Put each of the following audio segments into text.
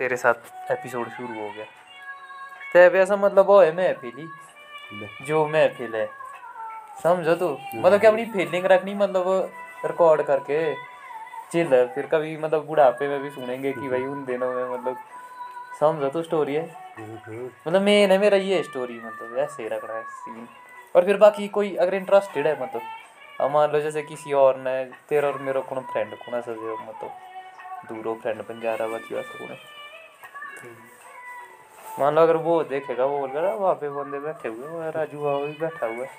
तेरे साथ एपिसोड शुरू हो गया। ते वैसा मतलब वो है महफिल जो महफिल है। समझो तू। मतलब कि अपनी फीलिंग रखनी मतलब रिकॉर्ड करके। चिल फिर कभी मतलब बुढ़ापे में भी सुनेंगे कि भाई उन दिनों में मतलब समझो तो स्टोरी है। मतलब मेन है मेरा ये स्टोरी मतलब ऐसे ही रखना है सीन और फिर बाकी कोई अगर इंटरेस्टेड है मतलब अब मान लो जैसे किसी और ने तेरा और मेरा कोनो फ्रेंड को ना सजे मतलब दूरो फ्रेंड बन जा रहा बची वैसे कोने मान लो अगर वो देखेगा वो बोल रहा वहाँ पे बंदे बैठे हुए हैं राजू बाबा भी बैठा हुआ है।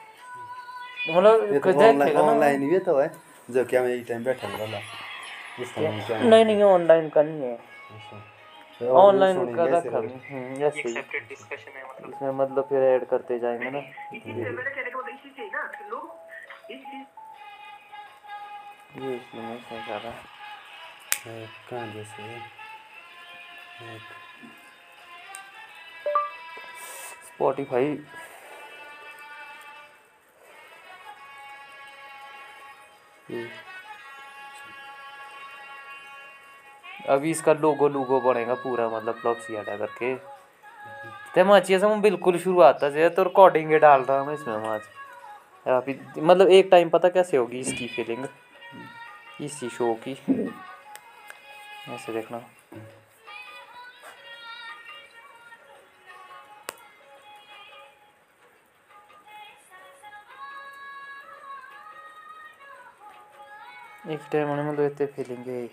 तो मतलब तो ऑनलाइन देखेगा ना। ऑनलाइन भी तो है जो क्या मैं एक टाइम बैठा हुआ नहीं नहीं ऑनलाइन का नहीं है। तो ऑनलाइन का रखा। भी हम्म, ऐसे इसमें मतलब फिर ऐड करते जाएँगे ना। ये इसलिए मैं इसमें है, कहाँ जैसे? स्पॉटिफाई अभी इसका लोगो लोगो बनेगा पूरा मतलब फ्लॉक्सी हटा करके। ते माचिए से मैं बिल्कुल शुरुआत से तो रिकॉर्डिंग डाल रहा हूँ इसमें आज। अभी मतलब एक टाइम पता कैसे होगी इसकी फीलिंग इसी शो की। ऐसे देखना। एक टाइम होने मतलब इतने फीलिंग है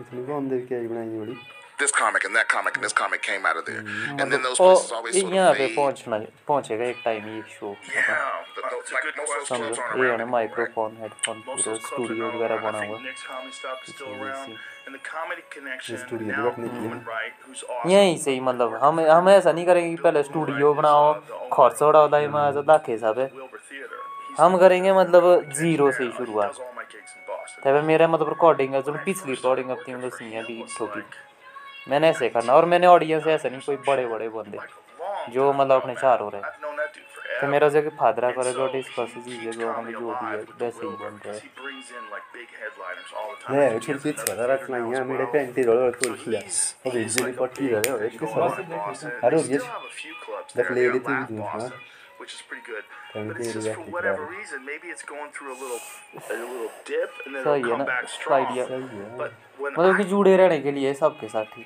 इतनी कौन देख के आई बनाई बड़ी this comic and that comic and this comic came out of there. And then those places always sort यहाँ of पे fade. पहुँचना पहुँचेगा एक टाइम ये show Yeah, but those, like most of those clubs समझो aren't ये है around ना anymore, right? Microphone headphone Most पूरा of those clubs are studio no वगैरह. बना I हुआ think Nick's Comedy Stop is still around, and the Comedy Connection studio now देखने के Human Right, who's है awesome. यहीं से ही मतलब हम हम ऐसा नहीं करेंगे कि पहले स्टूडियो बनाओ खर्चोड़ा होता है मैं लाखे सब है हम करेंगे मतलब ज़ीरो से शुरुआत तब मेरा मतलब रिकॉर्डिंग है जो पिछली रिकॉर्डिंग अब तीन दस भी छोटी मैंने ऐसे करना और मैंने ऑडियंस ऐसे नहीं कोई बड़े बड़े बंदे जो मतलब अपने चार हो रहे हैं तो मेरा जो फादरा करे जो डिस्कस जी जो हम जो भी है वैसे ही बन रहे हैं ये फिर फिर सदा रखना है मेरे पे एंटी रोल तो लिख लिया अब इजीली पट्टी रहे हो एक के साथ अरे ये देख ले लेते हैं which is pretty good. But it's just for whatever reason, maybe it's going through a little a little dip and then it'll come back strong. But when मतलब कि जुड़े रहने के लिए सबके साथ ही।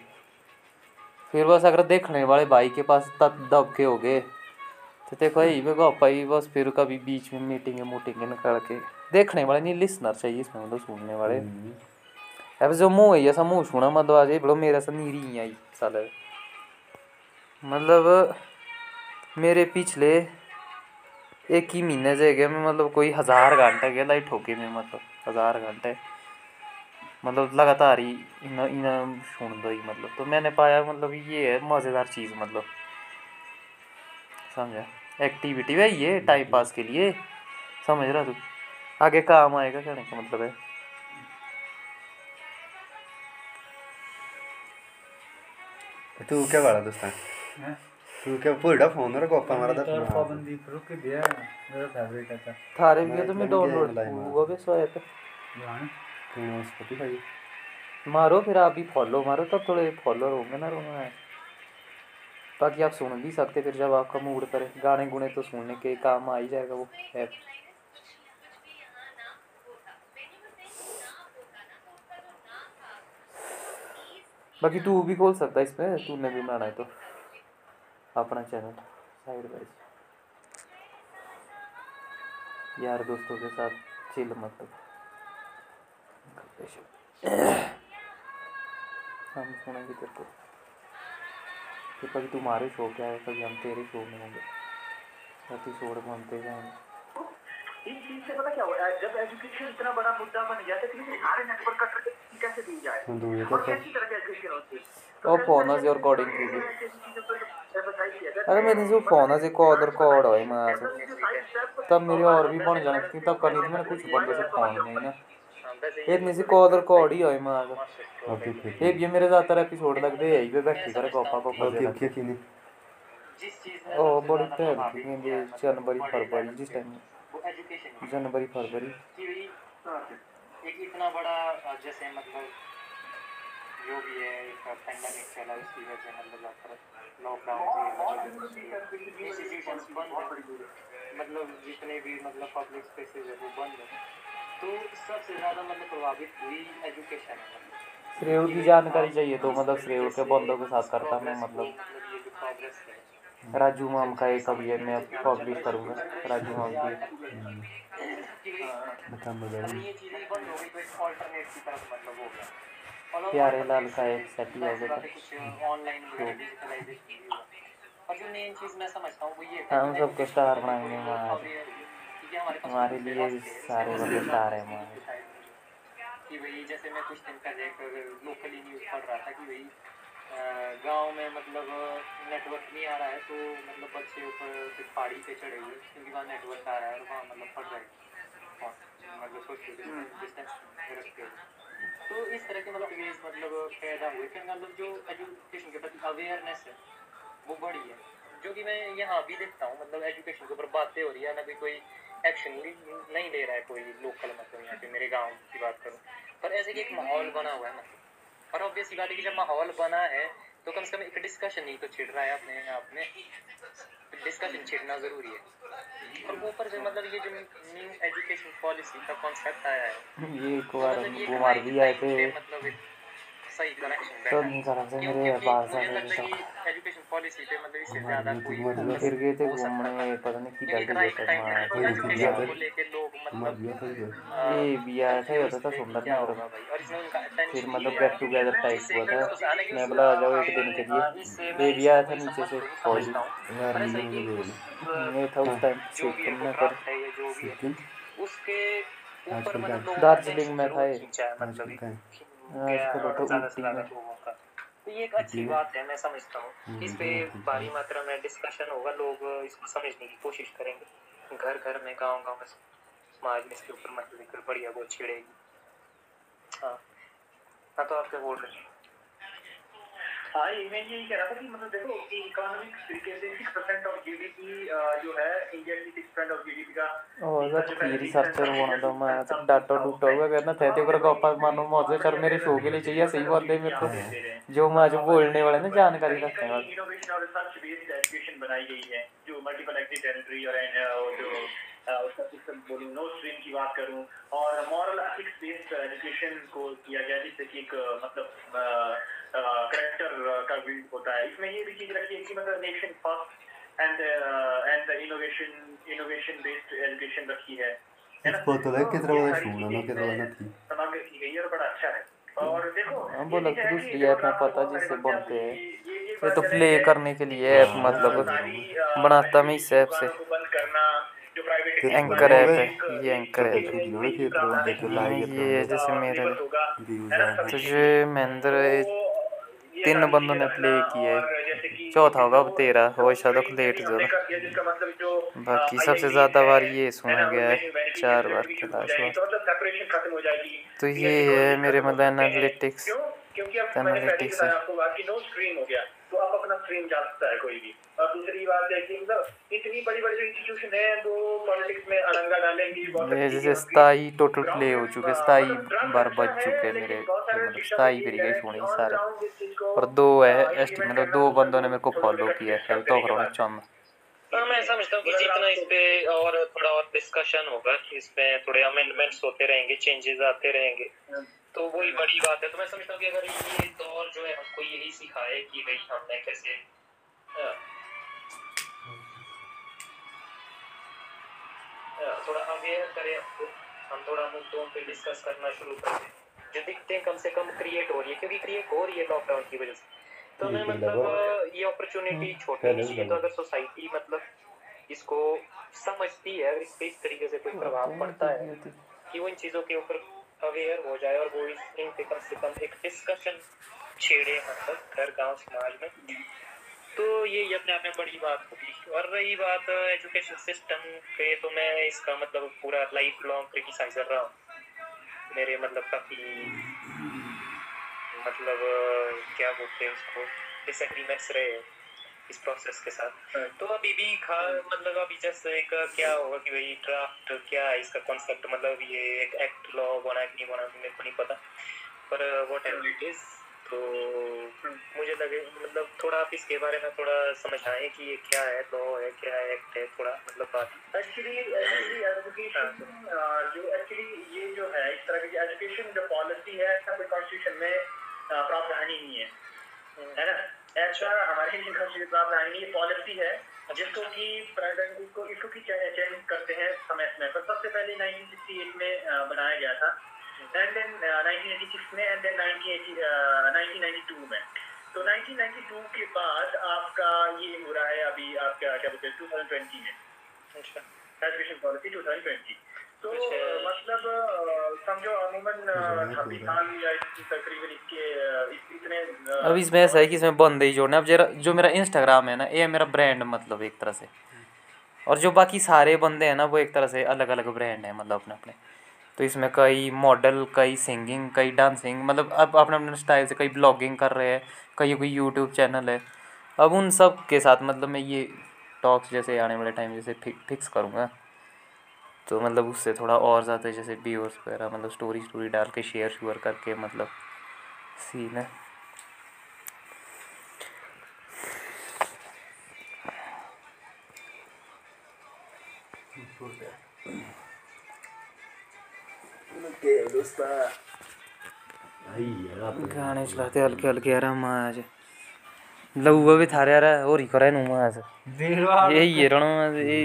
फिर बस अगर देखने वाले भाई के पास तब दब के हो गए तो देखो यही मेरे को भाई बस फिर कभी बीच में मीटिंग मूटिंग निकल के। देखने वाले नहीं लिसनर चाहिए इसमें मतलब सुनने वाले। अब जो मुँह है ऐसा मुँह सुना मतलब आज बड़ो मेरे से नीरी आई साल। मतलब मेरे पिछले एक ही महीने से गए मैं मतलब कोई हज़ार घंटे गया लाई ठोके में मतलब हज़ार घंटे। मतलब लगातार ही इन इन सुन दो ही मतलब। तो मैंने पाया मतलब ये है मज़ेदार चीज़ मतलब। समझा? एक्टिविटी है ये टाइम पास के लिए। समझ रहा तू? आगे काम आएगा कहने का मतलब है? तू क्या वाला दोस्ता? तू क्या पूरा फ़ोन रे गोपा मारा था। और पाबंदी रुक के दिया मेरा फेवरेट है था थारे भी तो मैं डाउनलोड। हुआ भी सो ऐप जान। तू स्पॉटिफाई मारो फिर आप भी फॉलो मारो तब थोड़े फॉलोअर होंगे ना रोना बाकी आप सुन भी सकते फिर जब आपका मूड करे। गाने गुने तो सुनने के काम आ ही जाएगा वो ऐप बाकी तू भी खोल सकता है इसमें तूने भी बनाना है तो। अपना चैनल साइड वाइज यार दोस्तों के साथ चिल मतलब हम सुनेंगे तेरे को। फिर कभी तुम्हारे शो क्या है कभी हम तेरे शो में होंगे। एपिसोड बनते जाएँगे। इस चीज़ से पता क्या हुआ? है जब एजुकेशन इतना बड़ा मुद्दा बन गया तो किसी सारे नेटवर्क का ट्रैफ़िक कैसे दी जाए? और तो कैसी तरह की एजुकेशन होती है? और फ़ोन से रिकॉर्डिंग की पर। अरे मेरे जो फ़ोन कॉल हो मैं आज जो side step को तब मेरे और भी बन जाने थी तब करनी थी मैंने कुछ बंदे से फ़ोन नहीं ना। इतनी सी कॉल रिकॉर्ड ही होई मैं ओके ये मेरे ज़्यादातर एपिसोड लगते हैं पे बैठी करे गोपा गोपा ओके ओके किने ओ बड़ी की कहंदे जनवरी फरवरी जिस टाइम जनवरी फरवरी। एक इतना बड़ा जैसे मतलब जो भी है एक पेंडेमिक चला उसकी वजह से मतलब पर लॉकडाउन से इंस्टीट्यूशंस बंद है। मतलब जितने भी मतलब पब्लिक स्पेसेस है वो बंद है। तो सबसे ज़्यादा मतलब प्रभावित हुई एजुकेशन है। श्रेय की जानकारी चाहिए तो मतलब श्रेय के बंदों के साथ करता मैं मतलब। मतलब राजू माम का एक अभी है मैं पब्लिश करूँगा। राजू माम की। बता अब ये चीज़ें बंद हो गई तो एक ऑल्टरनेट की तरफ़ मतलब हो गया। और अब प्यारे लाल का एक सेट ऐसी गया समझता हूँ, हम सबके स्टार बनाएँगे हमारे। हमारे लिए सारे बंदे स्टार हैं हमारे। कि भाई जैसे मैं कुछ दिन पहले एक लोकली न्यूज़ पढ़ रहा था कि भाई गाँव में मतलब नेटवर्क नहीं आ रहा है तो मतलब बच्चे ऊपर पहाड़ी पे चढ़े हुए क्योंकि वहाँ नेटवर्क आ रहा है और वहाँ मतलब पढ़ रहे हैं वहाँ मतलब रखते हुए तो इस तरह के मतलब मतलब पैदा हुए। कि मतलब जो एजुकेशन के प्रति अवेयरनेस है, वो बढ़ी है। जो कि मैं यहाँ भी देखता हूँ मतलब एजुकेशन के ऊपर बातें हो रही है, ना भी कोई एक्शन नहीं ले रहा है कोई लोकल मतलब यहाँ पे, मेरे गाँव की बात करूँ। पर ऐसे कि एक माहौल बना हुआ है मतलब और ऑब्वियस बात है कि जब माहौल बना है तो कम से कम एक डिस्कशन नहीं तो छिड़ रहा है अपने आप में। डिस्कशन छिड़ना ज़रूरी है। और ऊपर से मतलब ये जो न्यू एजुकेशन पॉलिसी का कॉन्सेप्ट आया है ये एक बार मतलब ये कुमार कहीं भी आए थे मतलब सही तो से मेरे पास एजुकेशन पॉलिसी पे मतलब इससे ज़्यादा कोई मतलब फिर गए थे घूमने पता नहीं किधर गए थे एजुकेशन था। को लेके लोग मतलब था ये भी आया था होता था सुंदर भाई और फिर मतलब गेट टुगेदर टाइप हुआ था मैं बोला आ जाओ एक दिन के लिए ये इसका था नीचे से फौजी यार ये था उस टाइम सिक्किम में पर सिक्किम उसके ऊपर मतलब दार्जिलिंग में था ये। मतलब है। तो ये एक अच्छी बात है मैं समझता हूँ। इस पे भारी मात्रा में डिस्कशन होगा लोग इसको समझने की कोशिश करेंगे। घर घर में गाँव गाँव में समाज में इसके ऊपर मत लेकर बढ़िया वो छिड़ेगी हाँ। हाँ तो आपके बोल रहे हैं? हाँ मैं यही कह रहा था कि मतलब देखो कि इकोनॉमिक तरीके से सिक्स परसेंट ऑफ़ जीडीपी जो है इंडिया की सिक्स परसेंट ऑफ़ जीडीपी का और जब की रिसर्चर होना तो मैं तो डाटा डूटा हुआ करना थे तो अगर गप्पा मानो मौजे सर मेरे शो के लिए चाहिए सही बंदे मेरे को जो मैं आज बोलने वाले ना जानकारी रखने वाले इनोवेशन और रिसर्च बेस्ड एजुकेशन बनाई गई है जो मल्टीपल एक्टिव टेरिटरी और जो उसका सिस्टम बोलूँ नो स्ट्रीम की बात करूँ और मॉरल एथिक्स बेस्ड एजुकेशन को किया गया जिससे कि एक मतलब करेक्टर का बिल्ड होता है। इसमें ये भी चीज़ रखी है कि मतलब nation first and and innovation innovation based education रखी है। है है, की गई है और बड़ा अच्छा है। और देखो हाँ, बोला है पता जिससे हैं। ये- तो प्ले करने के लिए ऐप मतलब बनाता मैं इस ऐप से। एंकर ऐप है ये एंकर ऐप है। है तो लाइव ये जैसे मेरे तो ये महेंद्र तीन बंदों ने प्ले किए। चौथा होगा अब तेरा हो शायद लेट जो बाकी सबसे ज़्यादा बार ये सुना गया है चार बार के लास्ट बार। सेपरेशन खत्म जाएगी तो ये है मेरे मतलब एनालिटिक्स एनालिटिक्स ही है। हो तो आप अपना स्ट्रीम जा सकता है कोई भी। और दूसरी बात है कि मतलब इतनी बड़ी बड़ी इंस्टीट्यूशन है वो पॉलिटिक्स में अड़ंगा डालेंगी बहुत ये जैसे स्थायी टोटल प्ले हो चुके स्थायी मतलब बार है, चुके मेरे मतलब स्थायी हैं सुनी कि on सारे। और दो है अ, एस मतलब दो मतलब बंदों ने मेरे को फॉलो किया है तो के करोड़ बाद। हाँ मैं समझता हूँ कि जितना इस पे और थोड़ा और डिस्कशन होगा इस पे थोड़े अमेंडमेंट्स होते रहेंगे चेंजेस आते रहेंगे। तो वही बड़ी बात है। तो मैं समझता हूँ कि अगर ये दौर जो है हमको यही सिखाए कि भाई हमने कैसे हाँ, हाँ, थोड़ा अवेयर करें हमको। हम थोड़ा मुद्दों पे डिस्कस करना शुरू करें जो दिखते हैं कम से कम क्रिएट हो रही है क्योंकि क्रिएट हो रही है लॉकडाउन की वजह से। तो मैं मतलब ये अपॉर्चुनिटी छोटी पहले नहीं चाहिए तो अगर सोसाइटी मतलब इसको समझती है अगर इस पे इस तरीके से कोई प्रभाव पड़ता है कि वो इन चीज़ों के ऊपर अवेयर हो जाए और वो इस इन पे कम से कम एक डिस्कशन छेड़े मतलब घर, गाँव, समाज में। तो ये अपने आप में बड़ी बात होगी और रही बात एजुकेशन सिस्टम पे तो मैं इसका मतलब पूरा लाइफ लॉन्ग क्रिटिसाइज कर रहा हूँ। मेरे मतलब काफ़ी मतलब क्या बोलते हैं उसको डिसएग्रीमेंट्स रहे इस प्रोसेस के साथ। तो अभी भी खा मतलब अभी जैसे एक क्या होगा कि भाई ड्राफ्ट क्या है इसका कॉन्सेप्ट मतलब ये एक एक्ट लॉ बना है कि नहीं बना मेरे को नहीं पता। पर वॉट एवर इट इज़ तो मुझे लगे मतलब थोड़ा आप इसके बारे में थोड़ा समझाएँ कि ये क्या है लॉ है क्या है एक्ट है थोड़ा मतलब बात। एक्चुअली एजुकेशन जो एक्चुअली ये जो है इस तरह की एजुकेशन जो पॉलिसी है कोई कॉन्स्टिट्यूशन में अ, प्रावधान ही नहीं है। है ना? ऐसा हमारे प्रावधान नहीं है पॉलिसी है जिसको कि प्रेसिडेंट इसको इसको की चेंज करते हैं समय समय पर। सबसे पहले 1968 में बनाया गया था। एंड देन 1986 में एंड देन 1992 में। तो 1992 के बाद आपका ये हो रहा है अभी आपका क्या बोलते हैं 2020 में। एजुकेशन पॉलिसी 2020 तो अच्छा। मतलब समझो अमूमन छब्बीस साल या तकरीबन इसके इतने अब इसमें ऐसा है कि इसमें बंद ही जोड़ना अब जरा जो मेरा इंस्टाग्राम है ना ये है मेरा ब्रांड मतलब एक तरह से। और जो बाकी सारे बंदे हैं ना वो एक तरह से अलग अलग ब्रांड है मतलब अपने अपने तो इसमें कई मॉडल कई सिंगिंग कई डांसिंग मतलब अब अपने अपने स्टाइल से कई ब्लॉगिंग कर रहे हैं कई कोई यूट्यूब चैनल है। अब उन सब के साथ मतलब मैं ये टॉक्स जैसे आने वाले टाइम जैसे फिक्स करूँगा। तो मतलब उससे थोड़ा और ज़्यादा जैसे व्यूअर्स वगैरह मतलब स्टोरी स्टोरी डाल के शेयर शुअर करके मतलब सीन है। गाने चलाते हल्के हल्के यार हम आज। लऊआ भी थारे यार होरी करे नु देखो ये ये रण ये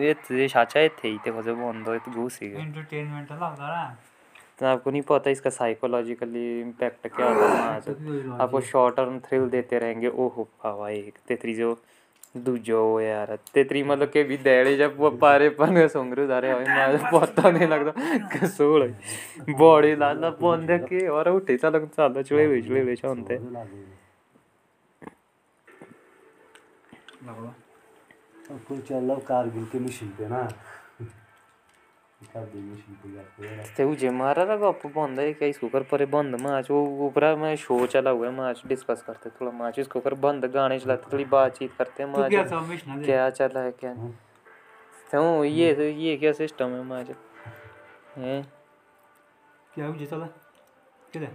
ये ये साचा है थे ते खोजे बंद है तो घुसी गए एंटरटेनमेंट लगता है तो आपको नहीं पता इसका साइकोलॉजिकली इम्पैक्ट क्या होगा आज आपको शॉर्ट टर्म थ्रिल देते रहेंगे ओहो पावा एक तेतरी जो दूजो यार तेतरी मतलब के भी देड़े जब वो पारे पन सोंगरू धारे हवे मार पता नहीं लगता कसोड़ बॉडी लाला बंद के और उठे चल चल चुले हुए चुले हुए शांते कोई चल रहा कारगिल के मिशन पे ना कारगिल मिशन पे जाते उजे मारा रा गप बंद है क्या इसको कर परे बंद मैच वो ऊपर में शो चला हुआ है मैच डिस्कस करते थोड़ा मैच इसको कर बंद गाने चलाते थोड़ी बातचीत करते हैं क्या मैच क्या चला है क्या तो ये तो ये क्या सिस्टम है मैच हैं क्या हुआ चला किधर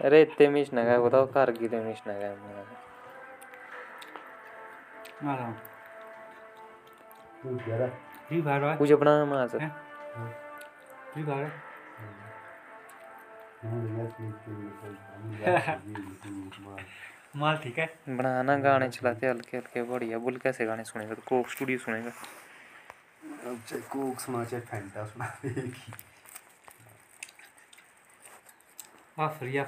अरे इतने मिश ना गए बताओ ना गए मारा तू क्या रहा फ्री फायर कुछ अपना मैच हैं? फ्री फायर माल ठीक है? बनाना गाने चलाते हल्के हल्के बढ़िया। बोल कैसे गाने सुनेगा तो? कोक स्टूडियो सुनेगा। अब चाहे कोक सुना चाहे फैंटा सुना ही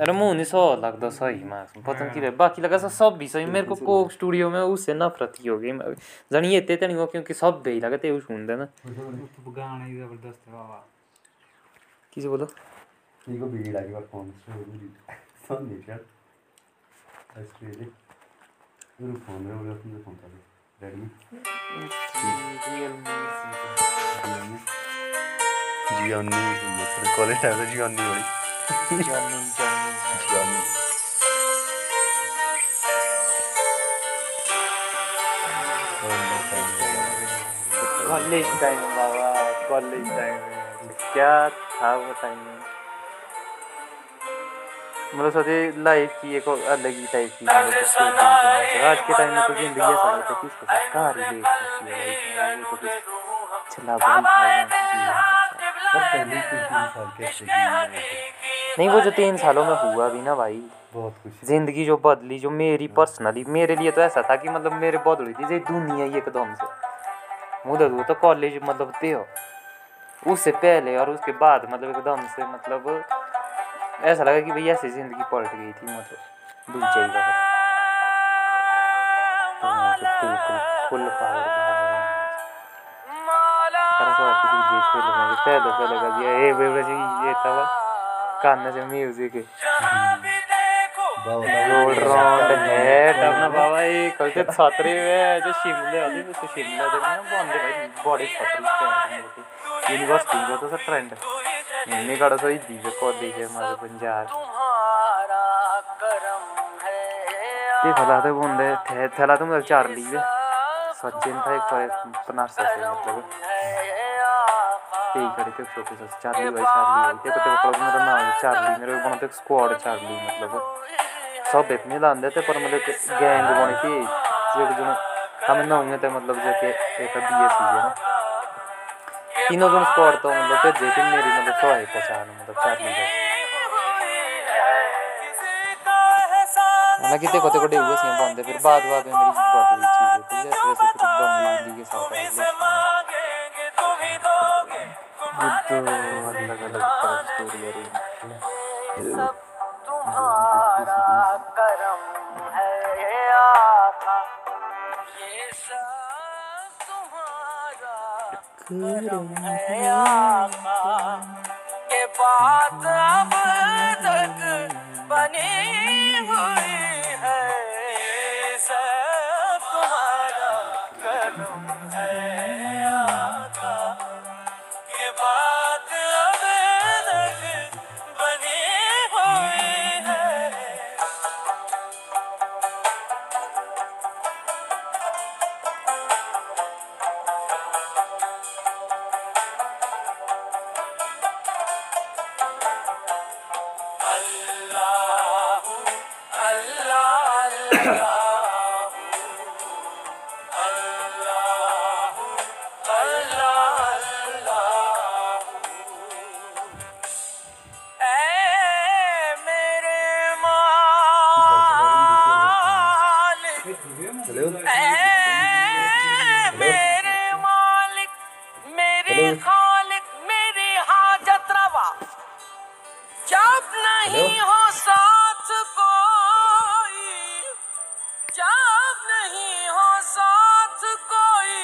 अरे मुँह नहीं सौ लगता सही मैच पता नहीं किधर बाकी लगा सब सब भी सही मेरे को स्टूडियो में उससे नफरत ही हो गई मैं- जानी ये ते नहीं हुआ क्योंकि सब भी लगा ते सुनते ना तो गाना ही ज़बरदस्त है बाबा किसी बोलो Digo vi la iba con su son di chat. Aspetta. Un fondo, voglio finire con te. Redmi. Gianni, Gianni oi? Johnny Johnny Gianni. College time बाबा कॉलेज टाइम क्या था वो टाइम मतलब सोचे लाइफ की एक अलग ही टाइप की मतलब आज के टाइम में तो ज़िंदगी ऐसा है कि इसको कार ही देख सकती है वो तो कुछ चला भाई पहले तीन साल नहीं वो जो तीन सालों में हुआ भी ना भाई। बहुत कुछ ज़िंदगी जो बदली जो मेरी पर्सनली मेरे लिए तो ऐसा था कि मतलब मेरे बहुत बदली थी दुनिया ही एकदम से। उधर वो तो कॉलेज मतलब थे हो। उससे पहले और उसके बाद मतलब एकदम से मतलब ऐसा लगा कि भाई ऐसी ज़िंदगी पलट गई थी मतलब दूसरे वक्त तो मतलब बिल्कुल फुल पावर राउंड है। बाबा ये कल छात्री में जो शिमले शिमला देखना बंदे भाई बड़ी छात्री यूनिवर्सिटी का तो सर ट्रेंड इन्हीं का तो ही दीवे कॉलेज है हमारे पंजाब। ये फला तो बंदे थे थला तो मतलब चार ली है। सचिन था एक पर पनासा से मतलब यही खड़े थे छोटे से चार्ली भाई चार्ली ते कते मतलब मेरा नाम है चार्ली मेरे को बनते स्क्वाड चार्ली मतलब सब इतने लांदे थे पर मतलब गैंग बन के जो जो हम ना होंगे थे मतलब जो कि एक बीएस है ना तीनों जन स्क्वाड तो मतलब भेजे थे मेरी मतलब सौ एक पहचान मतलब चार्ली भाई हालाँकि ते कोते कोटे हुए सी बंदे फिर बाद बाद में मेरी बदली चीज़ है जैसे जैसे फिर बंदी के साथ है स्टोरी है। रही तुम्हारा करम है आका ये सब तुम्हारा करम है आका ये बात अब तक बनी हुई साथ कोई जब नहीं हो साथ कोई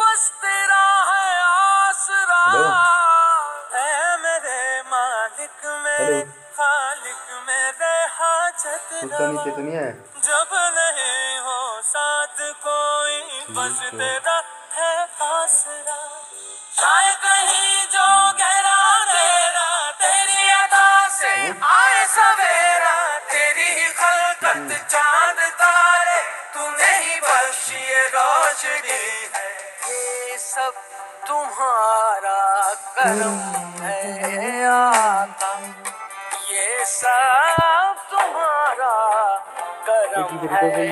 बस तेरा है आसरा। है मेरे मालिक मेरे खालिक मेरे हाजत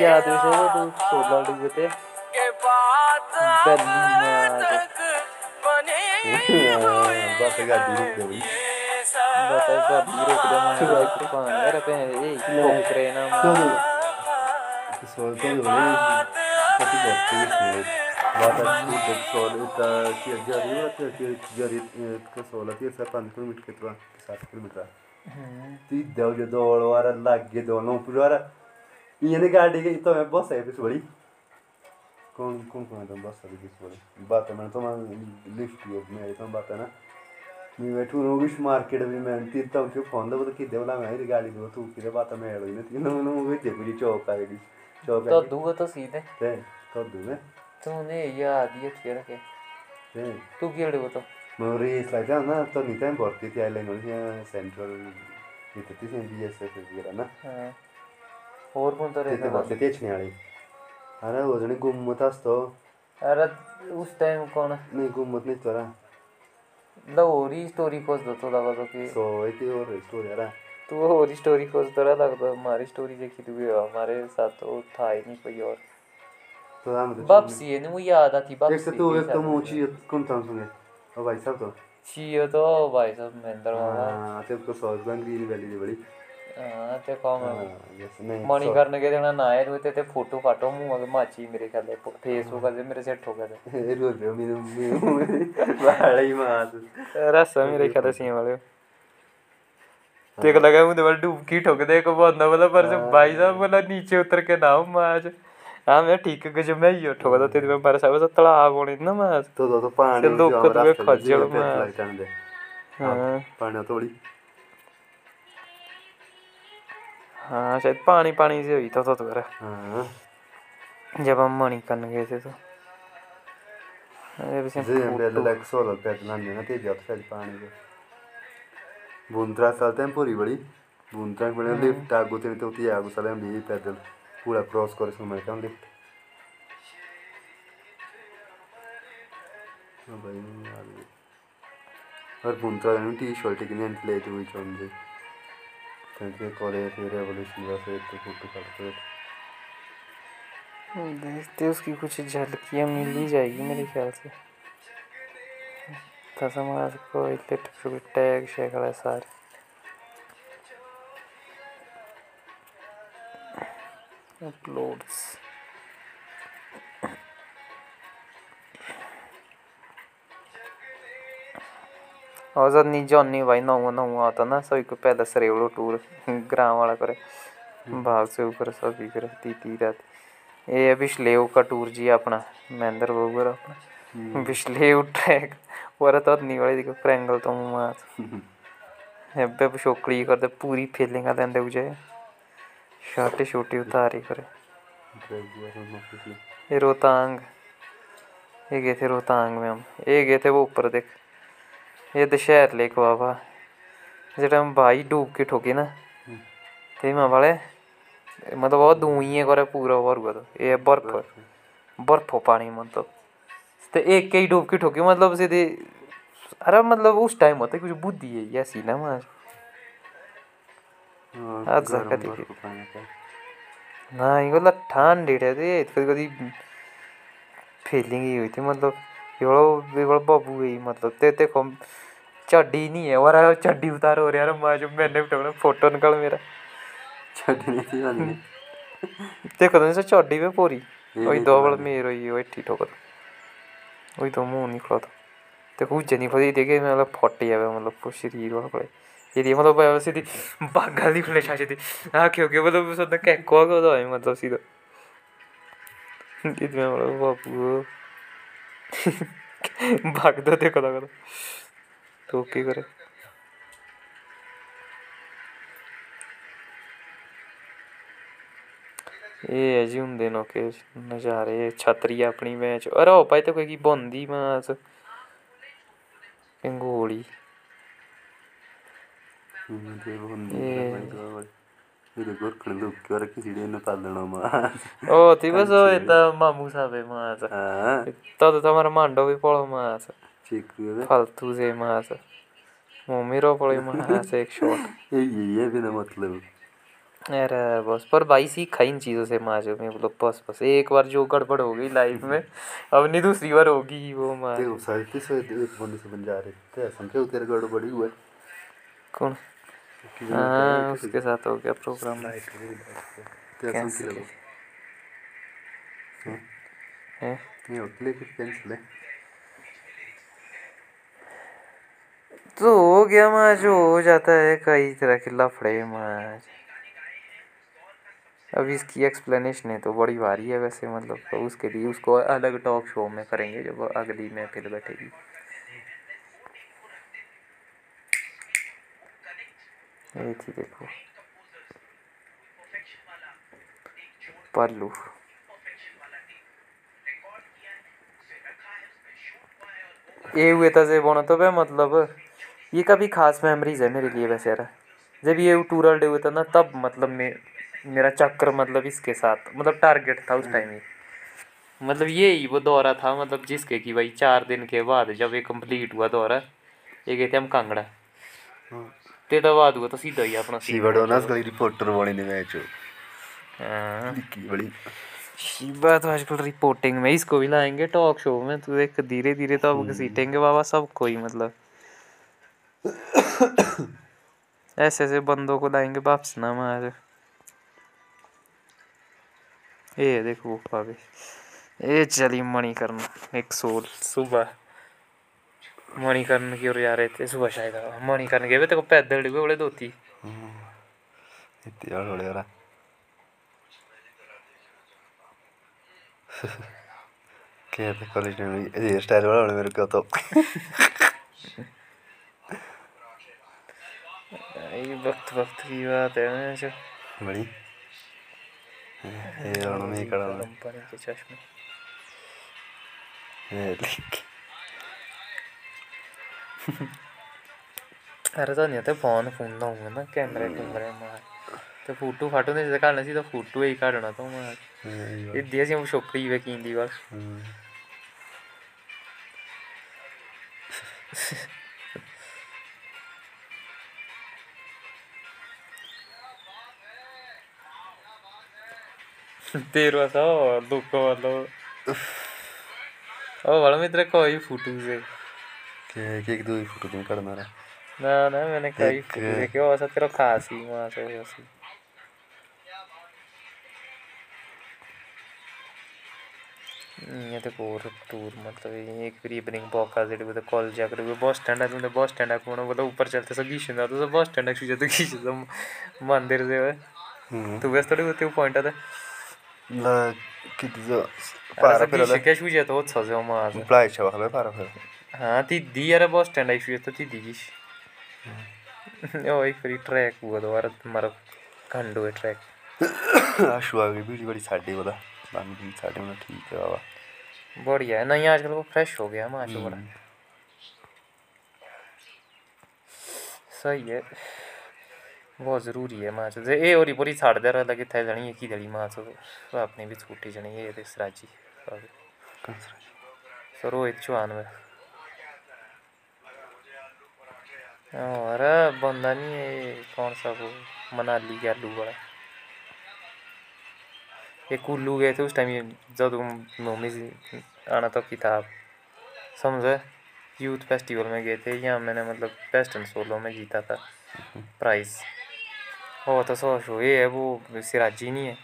याद है सो तो सोलह में बनी हुई बस गाड़ी रुक गई ये सब बता एक बार मैं बाइक पर कौन मेरे पे ना सोल तो नहीं कति बत्ती इसमें बात अच्छी तो सोल इतना कि जरी तो कि जरी का है किलोमीटर के तो सात किलोमीटर ती देव जो दौड़ वाला लग गए दोनों पूरा ने गाड़ी के तो मैं बस है पिछवाड़ी। कौन कौन कौन है तो बस है पिछवाड़ी? बात है मैंने तो मैं लिफ्ट की मैं तो बात है ना। मी बैठू नो विश मार्केट भी मैं तीन तो क्यों फ़ोन दो तो कि देवला मैं ही गाड़ी दो तू किधर बात मैं हेलो ने तीनों में मुझे देखो चौक आ गई चौक तो दूगा तो सीधे। तो दूँ मैं तूने ये तेरा के ते तू केड़े वो तो। मैं रेस लाइट ना तो नहीं टाइम भरती थी आइलैंड और सेंट्रल इथे ती सेंट बीएसएफ वगैरह ना। तो तिथे रहता भरती तेच नाही आली अरे वो जणी गुम्मत असतो अरे उस टाइम कौन नाही गुम्मत नाही तोरा लाहौरी स्टोरी खोज दो तो लगा तो कि सो इथे और स्टोरी अरे तू और स्टोरी खोज तो रहा लगता हमारी स्टोरी देखी तू हमारे साथ तो था ही नहीं कोई और तो हम तो बापसी है ना वो याद आती एक बापसी से तू एक तो मुची कौन था सुने ओ भाई साहब तो छियो तो भाई साहब महेंद्र बाबा हाँ ते को सॉस बन ग्रीन वैली बड़ी हाँ ते कौन हाँ यस नहीं मणि करने के देना ना आए हुए थे फ़ोटो फाटो मुँह में माची मेरे ख्याल है फेसबुक पे मेरे सेट हो गए थे रो रो मेरे मेरे बड़ी मास रसा मेरे ख्याल से वाले तेरे लगा मुझे वाला डुबकी ठोक दे को बंदा बोला पर जब भाई साहब बोला नीचे उतर के ना माच हाँ मैं ठीक है जो मैं ही ठोक दो तेरे में पर साहब तड़ा होने ना माच तो तो तो पानी से लोग को तो खजल में लाइट आने दे हाँ पानी थोड़ी हाँ शायद पानी पानी से हुई तो तो हाँ। जब हम मणि करने गए थे तो। ना ते शायद पानी के बुंत्रा चलते हैं पूरी बड़ी। बड़े लिफ्ट आगो ते आगो चले हम भी पैदल पूरा क्रॉस करे सो मैं कम लिफ्ट हाँ भाई और टी शर्ट की नहीं ले तो चुन दे क्योंकि कॉलेज फिर रेवोल्यूशन वैसे तो फ़ोटो काटते देखते उसकी कुछ झलकियाँ मिल ही जाएगी मेरे ख्याल से। था समाज को इतने टैग, शैकड़ा सारे। अपलोड्स और जब नी जॉनी भाई नौ नौ आता ना सभी को पहले सरेवड़ो टूर ग्राम वाला करे भाग से ऊपर सभी करे तीती रात ये बिश्लेव का टूर जी अपना महेंद्र बाबू अपना बिश्लेव ट्रैक और तो नहीं वाली देखो प्रैंगल तो मार एबे पिछोकड़ी करते पूरी फीलिंग लेंदे उजे शाटे छोटे उतारी करे ये रोहतांग ये गए थे रोहतांग में हम ये गए थे वो ऊपर देख ये दशहर लेक बाबा। जेटा हम भाई डूब के ठोके ना ते में वाले मतलब वो दुइये करे पूरा ओवर हुआ तो। ये बर्फ़ बर्फ़ हो पानी मतलब। ते एक ही डूब के ठोके मतलब सीधे अरे मतलब उस टाइम होता है कुछ बुद्धि है ऐसी ना मार देखी। नाही गो ठंड डेट ते कधी कधी फीलिंग ही हुई थी मतलब। एवढं वेगळं बाबू गई मतलब ते ते कम चड्डी नहीं है और चड्डी उतार हो रहा है मैं जो मैंने उठाना फ़ोटो निकाल मेरा छड़ने से जाने देखो तो से चड्डी पे पूरी ये वही नहीं दो पता बड़ मेरे ही वही ठीक ठोकर वही तो मुँह निकला था देखो उज्जे नहीं खोदी देखे मतलब फट जावे मतलब पूरा शरीर वाला पड़े ये मतलब भाई सीधी बागा दी फ्लैश आ सीधी हाँ क्यों क्यों मतलब उसने कैको को तो है मतलब सीधा इसमें मतलब बापू भाग दो देखो देखो तो की करे ਇਹ ਹੈ ਜੀ ਹੁੰਦੇ ਨੇ ਕਿ ਨਜ਼ਾਰੇ ਛਤਰੀ ਆਪਣੀ ਮੈਚ ਅਰੇ ਉਹ ਭਾਈ ਤੇ ਕੋਈ ਕੀ ਬੰਦੀ ਮਾਸ ਕੰਗੋਲੀ ਤੇ දෙගොඩ කළු කරක සිටියන්න පල්ලනවා ඕ තිබසෝ එතම මුසාබේ මාස තද තමර මණ්ඩොවි පොළො මාස मतलब अरे बस पर भाई सीखा इन चीज़ों से माजो में मतलब बस बस एक बार जो गड़बड़ हो गई लाइफ में अब नहीं दूसरी बार होगी वो मार देखो साइंटिस्ट एक बंदे से बन जा रहे थे समझे उधर गड़बड़ी हुआ कौन हाँ उसके साथ हो गया प्रोग्राम ते। है? के कैंसिल है। तो हो गया माँ जो हो जाता है कई तरह के लफड़े माँ अब इसकी एक्सप्लेनेशन है तो बड़ी भारी है वैसे मतलब तो उसके लिए उसको अलग टॉक शो में करेंगे जब अगली में फिर बैठेगी। ये थी देखो। पल्लू ये हुए था से बोना तो वह मतलब ये काफ़ी खास मेमोरीज है मेरे लिए वैसे यार। जब ये टूरल डे हुआ था ना, तब मतलब मैं, मेरा चक्कर मतलब इसके साथ मतलब टारगेट था उस टाइम ही। मतलब ये ही वो दौरा था मतलब जिसके कि भाई चार दिन के बाद जब ये कंप्लीट हुआ दौरा, ये गए थे हम कांगड़ा। ते तो बाद हुआ तो सीधा ही अपना सीवाडोनास का रिपोर्टर बने ने मैच हाँ की बड़ी शिवा तो आजकल रिपोर्टिंग में इसको भी लाएँगे टॉक शो में तो देख धीरे धीरे तो अब घसीटेंगे बाबा सबको ही मतलब ऐसे ऐसे बंदों को लाएँगे वापस ना मार ये देखो वो भाभी ये चली मणिकर्ण एक सोल सुबह मणिकर्ण की ओर जा रहे थे सुबह शायद मणिकर्ण गए तेरे को पैदल डिगे बड़े धोती इतनी यार होले यार क्या था कॉलेज में ये स्टाइल वाला होने मेरे को तो ये वक्त वक्त की बात है ना जो बड़ी ये और नहीं करा मैं कंपनी के चश्मे ये लिख अरे तो नहीं तो फ़ोन फ़ोन तो ना ना कैमरे कॅमेरा मार। तो फ़ोटो फाटो नाही काढणं सी तो फ़ोटो ही काढणा तो मार। मग એ દેશ એમ છોકરી વે કીંદી बस તેરવા સો દુઃખ વાલો ओ વાળો मित्र कोई फ़ोटो से। कि एक दो फ़ोटो तुम ना ना मैंने कई फ़ोटो देखे और सब तेरा खास ही वहाँ से ऐसी। ये तो और टूर मतलब ये एक फिर जेडे बोलते कॉलेज जाकर वो बस स्टैंड आते बस स्टैंड मतलब बोला ऊपर चलते सब जाते सब बस स्टैंड आकर जाते गीशन मंदिर से हम्म। तू व्यस्त थोड़ी होते पॉइंट आता ला जो पारा से वहाँ से प्लाय छवा खबर पारा फिर। हाँ ती दी यार बस स्टैंड आई शूज़ ती दी ओ एक फिर ट्रैक हुआ दोबारा तुम्हारा खंडो है ट्रैक आशु आ गई बीड़ी बड़ी साड़ी बोला बामी की साड़ी में ठीक है बाबा। बढ़िया है नहीं आजकल वो फ्रेश हो गया माशा बड़ा सही है। बहुत ज़रूरी है माच जे ए होरी पूरी छाड़ दे रहा लगे थे जनी एक ही दड़ी माच वो अपनी भी छूटी जनी ये देश राज़ी सो रोहित चौहान में और बंदा नहीं है ये कौन सा वो मनाली का आलू बड़ा ये कुल्लू गए थे उस टाइम ये जब मम्मी से आना तो किताब समझे? यूथ फेस्टिवल में गए थे यहाँ मैंने मतलब बेस्ट एंड सोलो में जीता था प्राइज हो तो सो शो ये है वो सिराजी नहीं है।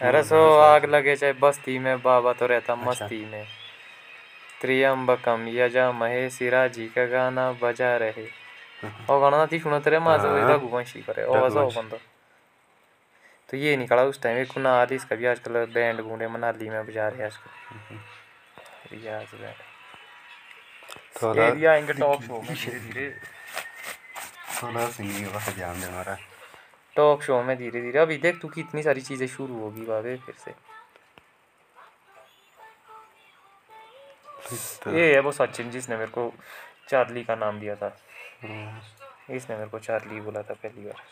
अरे सो आग लगे चाहे बस्ती में बाबा तो रहता मस्ती में। त्रियम्बकम यजा महे सिराजी का गाना बजा रहे। और गाना थी सुना तेरे माँ से हाँ। रघुवंशी करे। और वैसा हो। बंदा। तो ये निकला उस टाइम एक कुनाल इसका भी आजकल बैंड बूंडे मनाली में बजा रहे हैं आजकल। रियाज बैंड थोड़ा ये भी आएँगे टॉप शो में धीरे धीरे। थोड़ा सिंगिंग का ध्यान देना रहा टॉक शो में धीरे धीरे। अभी देख तू कितनी सारी चीज़ें शुरू होगी बाबे फिर से। ये है वो सचिन जिसने मेरे को चार्ली का नाम दिया था। इसने मेरे को चार्ली बोला था पहली बार।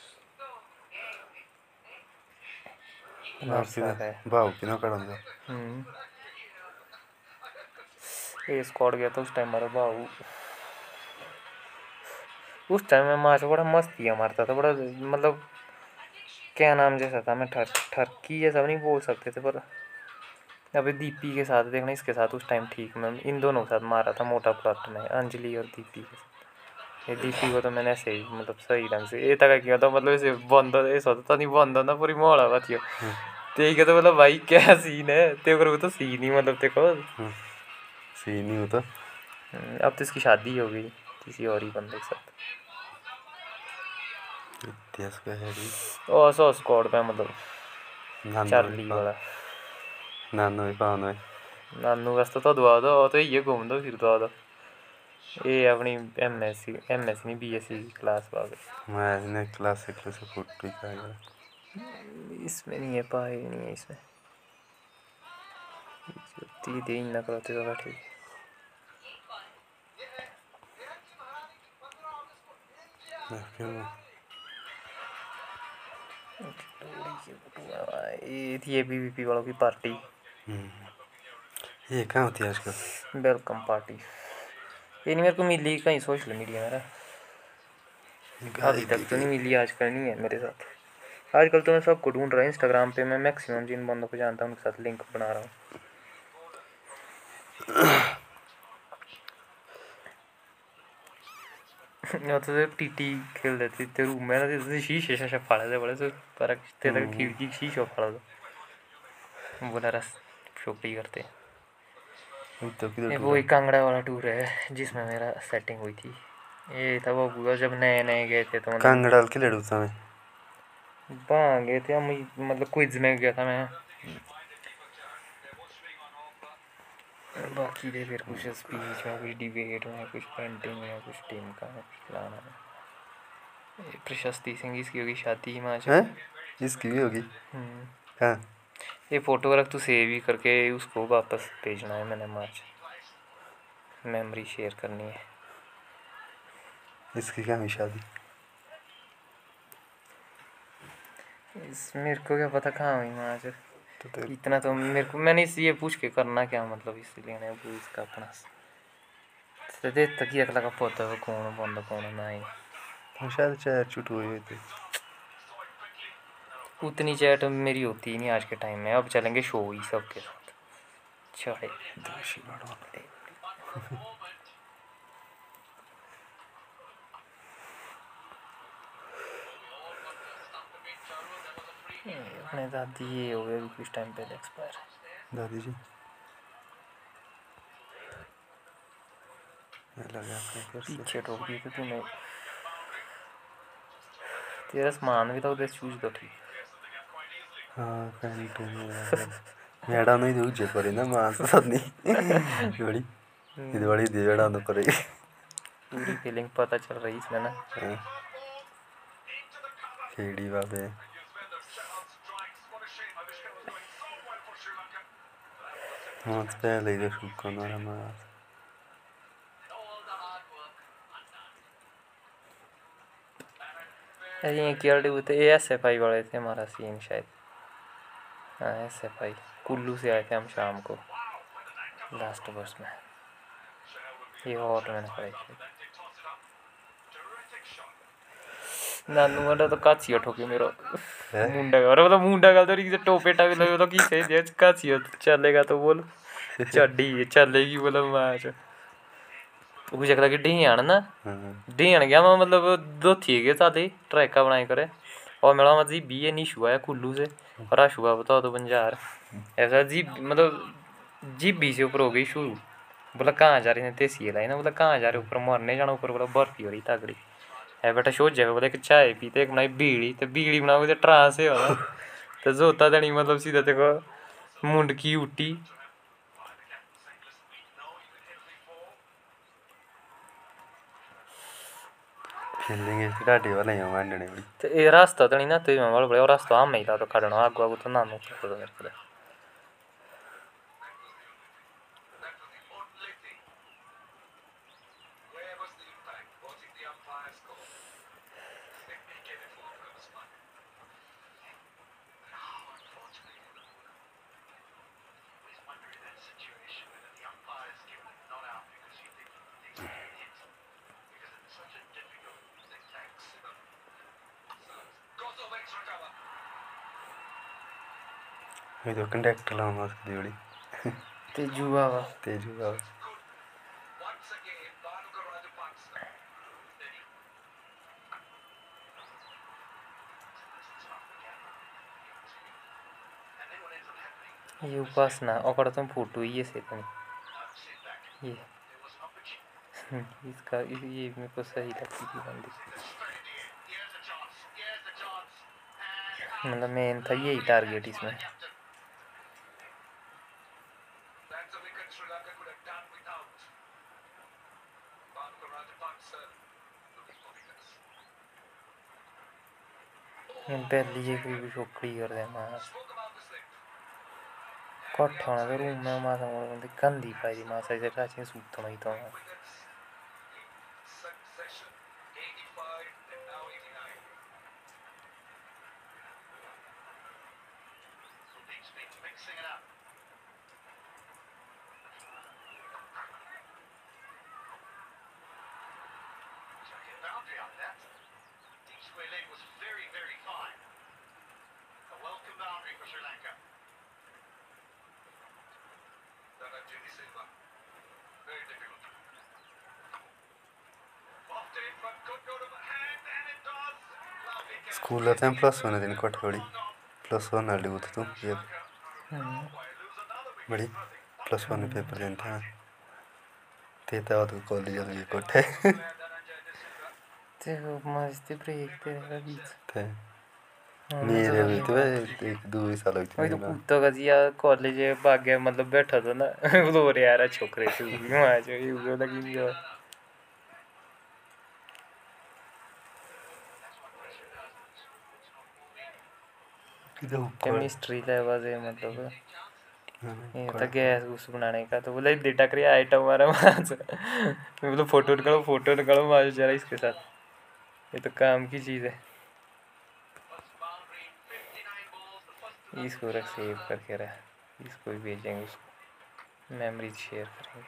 हम्म। ये स्क्वाड गया था उस टाइम हमारा बाबू उस टाइम में माँ से बड़ा मस्ती मारता था बड़ा मतलब क्या नाम जैसा था मैं ठर ठरकी जैसा नहीं बोल सकते थे पर अभी दीपी के साथ देखना इसके साथ उस टाइम ठीक मैं इन दोनों के साथ मारा था मोटा प्लॉट में अंजलि और दीपी के साथ। ये दीपी को तो मैंने ऐसे ही मतलब सही ढंग से ये तक किया था मतलब ऐसे बंद ऐसा होता था नहीं बंद ना पूरी मोड़ा बात यो ते ही तो मतलब भाई क्या सीन है? ते को तो सीन ही मतलब देखो। सही नहीं होता। हम्म, अब तो इसकी शादी हो गई किसी और ही बंदे के साथ। इतिहास का है और सो स्क्वाड में मतलब चार्ली वाला। नानू भी पावन है नानू वास्ते तो दुआ दो और तो ये घूम दो फिर दुआ दो ये अपनी M S C M S C नहीं बी एस सी क्लास वाले मैं ने क्लासिक से फ़ोटो का इसमें नहीं है पाए नहीं है इसमें ती दे ना करते तो ठीक ये थी ए बी वी पी वालों की पार्टी ये कहाँ होती है आजकल? वेलकम पार्टी ये नहीं मेरे को मिली कहीं सोशल मीडिया मेरा। अभी तक तो नहीं मिली आजकल नहीं है मेरे साथ। आजकल तो मैं सबको ढूंढ रहा हूँ इंस्टाग्राम पे मैं मैक्सिमम जिन बंदों को जानता हूँ उनके साथ लिंक बना रहा हूँ। तो टीटी खेल रहे थे रूम में ना ते शीशे शाशे फाड़े थे बड़े से पर तक खिड़की शीशा फाड़ा था। बोला रस। छोकरी करते तो ये वो एक कांगड़ा वाला टूर है जिसमें मेरा सेटिंग हुई थी। ये था वो जब नए नए गए थे तो मतलब कांगड़ाल के लड़ू था मैं। वहाँ गए थे हम मतलब क्विज में गया था मैं। बाकी दे फिर कुछ स्पीच में कुछ डिबेट में कुछ पेंटिंग में कुछ टीम का कुछ लाना प्रशस्ति सिंह इसकी होगी शादी हिमाचल। इसकी भी होगी। हाँ ये फ़ोटो रख तू सेव ही करके उसको वापस भेजना है मैंने मार्च मेमोरी शेयर करनी है। इसकी क्या हुई शादी? इस मेरे को क्या पता कहाँ हुई मार्च तो तो इतना तो मेरे को मैंने इस ये पूछ के करना क्या मतलब इसलिए ने वो इसका अपना तो तक ही अगला का पोता है कौन बंद कौन नहीं हाँ, शायद चार चुट हुई थी उतनी चैट मेरी होती ही नहीं आज के टाइम में। अब चलेंगे शो ही सबके साथ। चढ़े। अपने दादी ये हो अभी कुछ टाइम पहले एक्सपायर दादी जी। पीछे ठोक दिए थे तूने तेरा सामान भी था उधर चूज़ तो ठीक। हाँ ಕಂಟಿನ್ಯೂ ಮೇಡನು ಇದು ಜಪರಿನ ಮಾಸದ್ನಿ ನೋಡಿ ಇದು ಒಳ್ಳೆ ಇದು ಬೇಡ ಅಂದ ಪರಿ पूरी फीलिंग पता चल रही इसमें ना ಕೇಳಿ ಬಾಬೆ Month pele ide šukano ramaz. अरे ये केयर ड्यू थे ये एस एफ आई वाले थे हमारा सीन शायद हाँ एस एफ आई कुल्लू से आए थे हम शाम को लास्ट बस में ये हॉट मैंने पढ़ाई शायद नानू वाला तो काची ठोकी मेरो मुंडा और मतलब मुंडा का तो रिक्शा टोपे टापे लगे तो की सही दिया काची चलेगा तो बोल चढ़ी चलेगी बोला मैच ਉਹ ਜਗਲਾ ਕਿ ਢੀਆਣ ਨਾ ਢੀਆਣ ਗਿਆ मैं मतलब दो थी गए साथे ट्रैका बनाए करे और मेरा मतलब जी बी एन इशू आया और आशु बताओ तो बंजार ऐसा जी मतलब जी बी से ऊपर हो गई शुरू। बोला कहाँ जा रहे हैं तेसी लाई ना बोला कहाँ जा रहे ऊपर मरने जाना ऊपर बोला बर्फ़ी हो रही तगड़ी। है बेटा शो जाए बोला एक चाय पीते एक बनाई बीड़ी तो बीड़ी बनाओ तो ट्रांस हो तो जोता देनी मतलब सीधा देखो मुंडकी फीलिंग બિલ્ડિંગ એ દાઢી વાળા અહીંયા માંડણી એ રાસ્તો તણી નતો એમાં વળવળે રાસ્તો આમ તો કાઢણો આગુ આગુ તો ના મૂકતો तो कंडक्टर ಅವನು ಹಾಕಿದ್ವಿ जोड़ी तेजू बाबा तेजू बाबा ये उपासना और तुम फ़ोटो ये से तुम ये इसका ये मेरे को सही लगती थी बंदी मतलब मेन था यही टारगेट इसमें पहली ये कोई छोकरी कर मास कोठे होना तो रूम में मासा गंदी पाई दी मासा इसे राची सूतना ही तो very, very Sri Lanka. Dada Jenny Silva. Very difficult. Off it, but good go to hand, and it does. Lovely catch. School latte and plus one, I think, quite early. Plus one, I'll do it too. Yeah. बड़ी plus one paper देना था तेता तो college ये कोठे ते मस्ती break तेरा बीच ते तो एक दो ही साल होती वही तो कुत्ता का जिया कॉलेज गया मतलब बैठा था ना। यार छोकरे से वहाँ जो ये लगी जो केमिस्ट्री लेवल है मतलब। ये था गैस बनाने का तो बोला डेटा करिए आइटम हमारा वहाँ से मैं बोला फ़ोटो निकालो फ़ोटो निकालो मारो जरा इसके साथ। ये तो काम की चीज़ है। इसको रख सेव करके रहा इसको भी भेजेंगे उसको। मेमोरी शेयर करेंगे.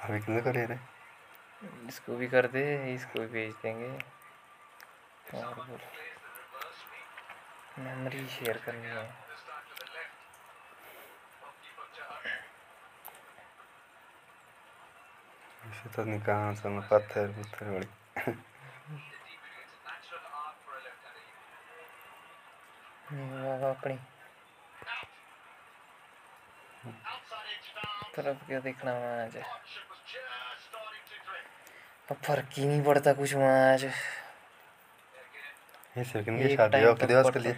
अभी कितने करे रहे इसको भी कर दे इसको भी भेज देंगे। और मेमोरी शेयर करनी है। इसे तो निकाल पत्थर पत्थर बड़ी। अपनी। तरफ़ क्या देखना वहाँ आज फ़र्क ही नहीं पड़ता कुछ वहाँ आज ये सेकंड की शादी है लिए।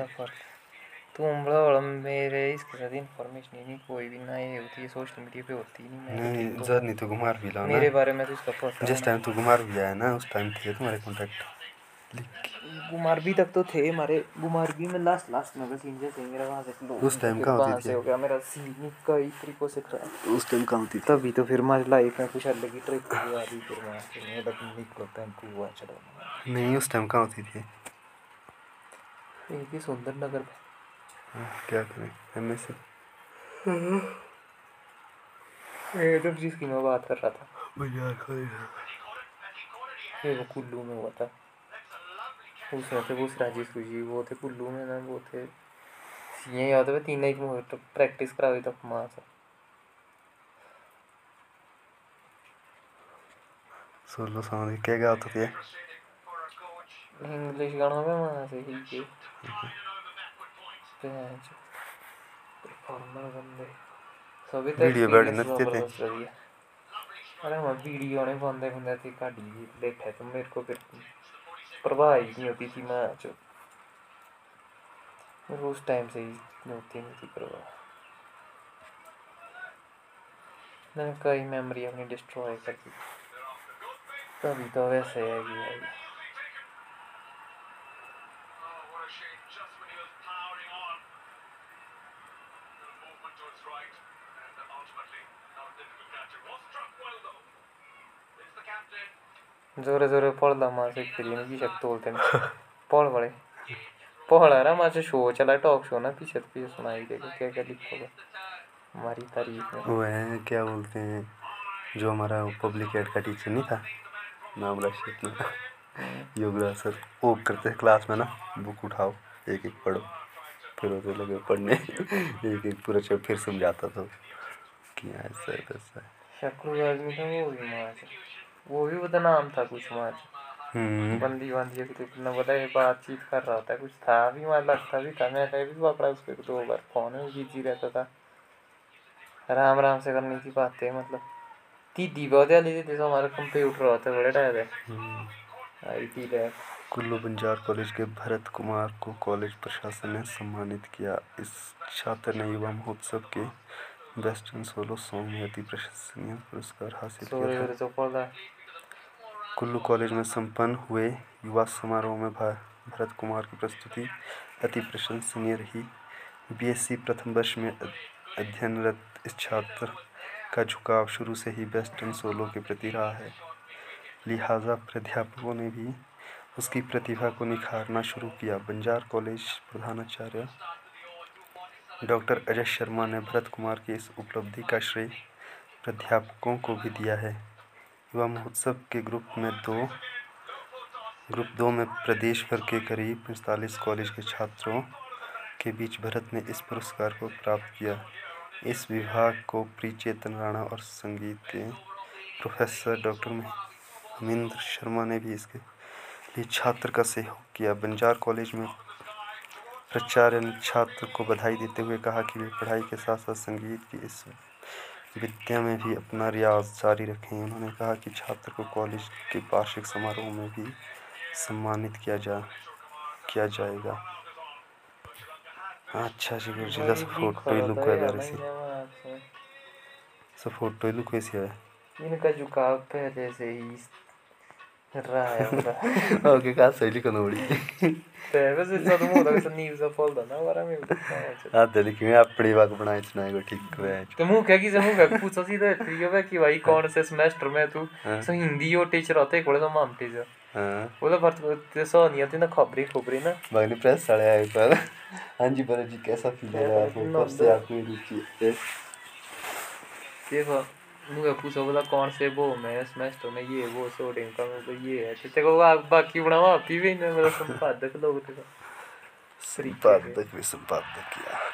तू बड़ा बड़ा मेरे इसके साथ इन्फॉर्मेशन ही नहीं कोई भी ना ये होती है सोशल मीडिया पे होती ही नहीं मैं नहीं तो- जर नहीं तो घुमार भी लाओ मेरे बारे में तो इसका पता जिस टाइम तू घुमार भी आया ना उस टाइम थे तुम्हारे कॉन्टेक्ट गुमारबी तक तो थे हमारे गुमारबी में लास्ट लास्ट में बस इंजन से मेरा वहाँ से उस फिर कहाँ होती थी? हो गया मेरा सीन कई तरीकों से खराब। उस टाइम कहाँ होती तभी तो फिर हमारी लाइफ में कुछ अलग ही ट्रिप हुई आ रही फिर वहाँ से मैं तक निकलो टेंपू हुआ चढ़ा नहीं उस टाइम कहाँ होती थी? एक ही सुंदर नगर में क्या करें? एम एस ये तो जिसकी मैं बात कर रहा था। बाज़ार ये वो कुल्लू में हुआ था। उसमें थे वो राजेश जी वो थे कुल्लू में ना वो थे। याद है तीन एक प्रैक्टिस करा हुई था वहाँ से। सोलो सॉन्ग क्या गा होता था इंग्लिश गानों में वहाँ से ही। के परफॉर्मर बंदे। सभी तो experience बैठ नचते थे। है। अरे हम वीडियो ने बंदे बंदे थी काटी लेटे तो मेरे को फिर परवाह ही नहीं होती थी मैं जो मेरे को उस टाइम से ही होती नहीं थी परवाह। मैंने कई मेमोरी अपनी डिस्ट्रॉय कर दी। तभी तो वैसे है कि भाई। जोरे जोरे पढ़दा माँ से फिर नहीं की शक तोलते नहीं पढ़ पड़े पढ़ रहा माँ से शो चला टॉक शो ना पीछे पीछे सुनाई देगा क्या क्या लिखोगे हमारी तारीफ़ में वो है क्या बोलते हैं जो हमारा पब्लिक एड का टीचर नहीं था नाम रशिद में योगराज सर वो करते क्लास में ना बुक उठाओ एक एक पढ़ो फिर उसे लगे पढ़ने एक एक पूरा चैप्टर फिर समझाता था कि ऐसा वैसा है। वो भी पता नाम था कुछ माँ से हम्म, बंदी बंदी एक तो न पता ये बातचीत कर रहा था कुछ था भी वहाँ लगता भी था। मैं भी पकड़ा उसको दो बार फ़ोन में बिज़ी रहता था। आराम आराम से करनी थी बातें मतलब। दीदी बहुत वाली थी तो हमारा कंप्यूटर होता बड़े टाइम है हम्म। आई थी लैब कुल्लू बंजार कॉलेज के भरत कुमार को कॉलेज प्रशासन ने सम्मानित किया। इस छात्र ने युवा महोत्सव के वेस्टर्न सोलो सॉन्ग में अति प्रशंसनीय पुरस्कार हासिल किया कुल्लू कॉलेज में संपन्न हुए युवा समारोह में भा- भरत कुमार की प्रस्तुति, अति प्रशंसनीय रही। बीएससी प्रथम वर्ष में अध्ययनरत इस छात्र का झुकाव शुरू से ही वेस्टर्न सोलो के प्रति रहा है। लिहाजा प्राध्यापकों ने भी उसकी प्रतिभा को निखारना शुरू किया। बंजार कॉलेज प्रधानाचार्य डॉक्टर अजय शर्मा ने भरत कुमार की इस उपलब्धि का श्रेय प्राध्यापकों को भी दिया है। युवा महोत्सव के ग्रुप में दो, ग्रुप दो में प्रदेश भर के करीब पैंतालीस कॉलेज के छात्रों के बीच भरत ने इस पुरस्कार को प्राप्त किया। इस विभाग को प्री चेतन राणा और संगीत के प्रोफेसर डॉक्टर महेंद्र शर्मा ने भी इसके लिए छात्र का सहयोग किया। बंजार कॉलेज में प्राचार्य ने छात्र को बधाई देते हुए कहा कि वे पढ़ाई के साथ साथ संगीत की इस विद्या में भी अपना रियाज जारी रखें। उन्होंने कहा कि छात्र को कॉलेज के वार्षिक समारोह में भी सम्मानित किया जा किया जाएगा। अच्छा जी गुरु जी दस फ़ोटो तो लुक है रही सी। सब फ़ोटो ही लुक सी है? इनका झुकाव पहले से ही है ओके का सही लिखो बड़ी पहले से तो मुँह तक से नीव से फॉल ना वारा में हाँ दिल कि मैं अपनी बात बनाई सुनाई को ठीक है तो मुँह क्या की से मुँह क्या पूछो सीधा प्रियो है कि भाई कौन से सेमेस्टर में तू। सो हिंदी और टीचर होते कोले तो माम टीचर हाँ बोला भरत ते सो नहीं आती ना खबरी खबरी ना बागली प्रेस साढ़े आए पर हाँ जी पर जी कैसा फील हो रहा है आपको कब से आपकी रुचि है देखो मुझे पूछो बोला कौन से वो में सेमेस्टर में ये वो सोडियम का मैं बोला, ये है। तो तेरे को बाकी बनावा ही भी नहीं मेरा संपादक लोग थे संपादक भी संपादक यार।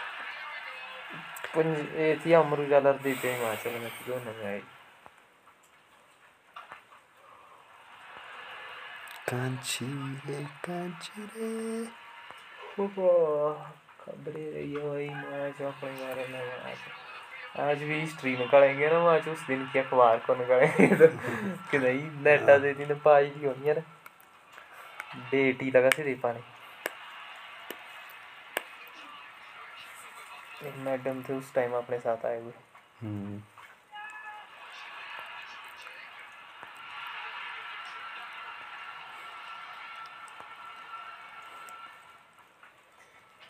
पंज ये थी अमर उजाला और दिव्य हिमाचल में दोनों में आई कांची रे कांची रे। खबरें रही है भाई मैच अपने बारे में आज। आज भी हिस्ट्री निकालेंगे ना आज उस दिन की अखबार को निकालेंगे तो कि नहीं नेटा दे दिन पाई दी होनी ही लगा से दे पाने मैडम थे उस टाइम अपने साथ आए हुए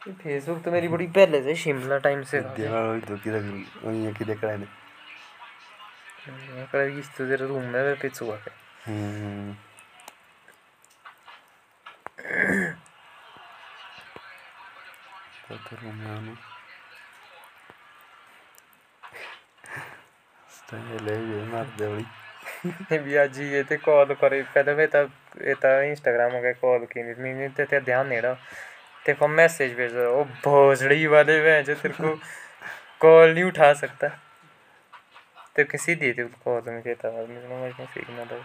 फेसबुक तो मेरी बड़ी पहले से शिमला टाइम से देवाल तो किधर ये किधर करा ने। करा की तो तेरे रूम में वे पिच हुआ है। हम्म। तो तो रूम में आने स्टाइल है ये मार दे वही भी आज ये तो कॉल करे पहले मैं तब ये तो इंस्टाग्राम के कॉल की। नहीं ते तो ध्यान नहीं रहा। ते को मैसेज भेज ओ भोसड़ी वाले वे जो तेरे को कॉल नहीं उठा सकता। ते किसी दी थी कॉल में कहता था मैं समझ नहीं सीखना था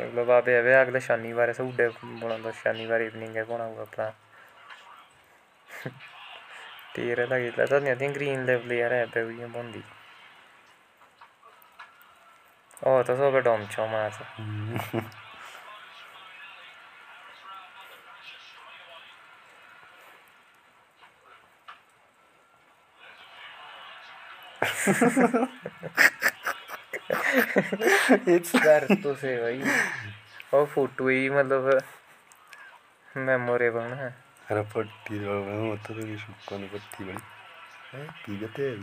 एगलो बाबे, अबे, अगले शनिवार से उड़े बोला तो शनिवार इवनिंग है कोना हुआ तेरे लगी था नहीं थी ग्रीन लेवल यार है पे हुई बंदी। ओ तो सब डोम छो कर तो से भाई। और फ़ोटो ही मतलब मेमोरेबल है। अरे पट्टी जो मैं होता तो किसी को नहीं पट्टी बड़ी है? की कहते हैं ये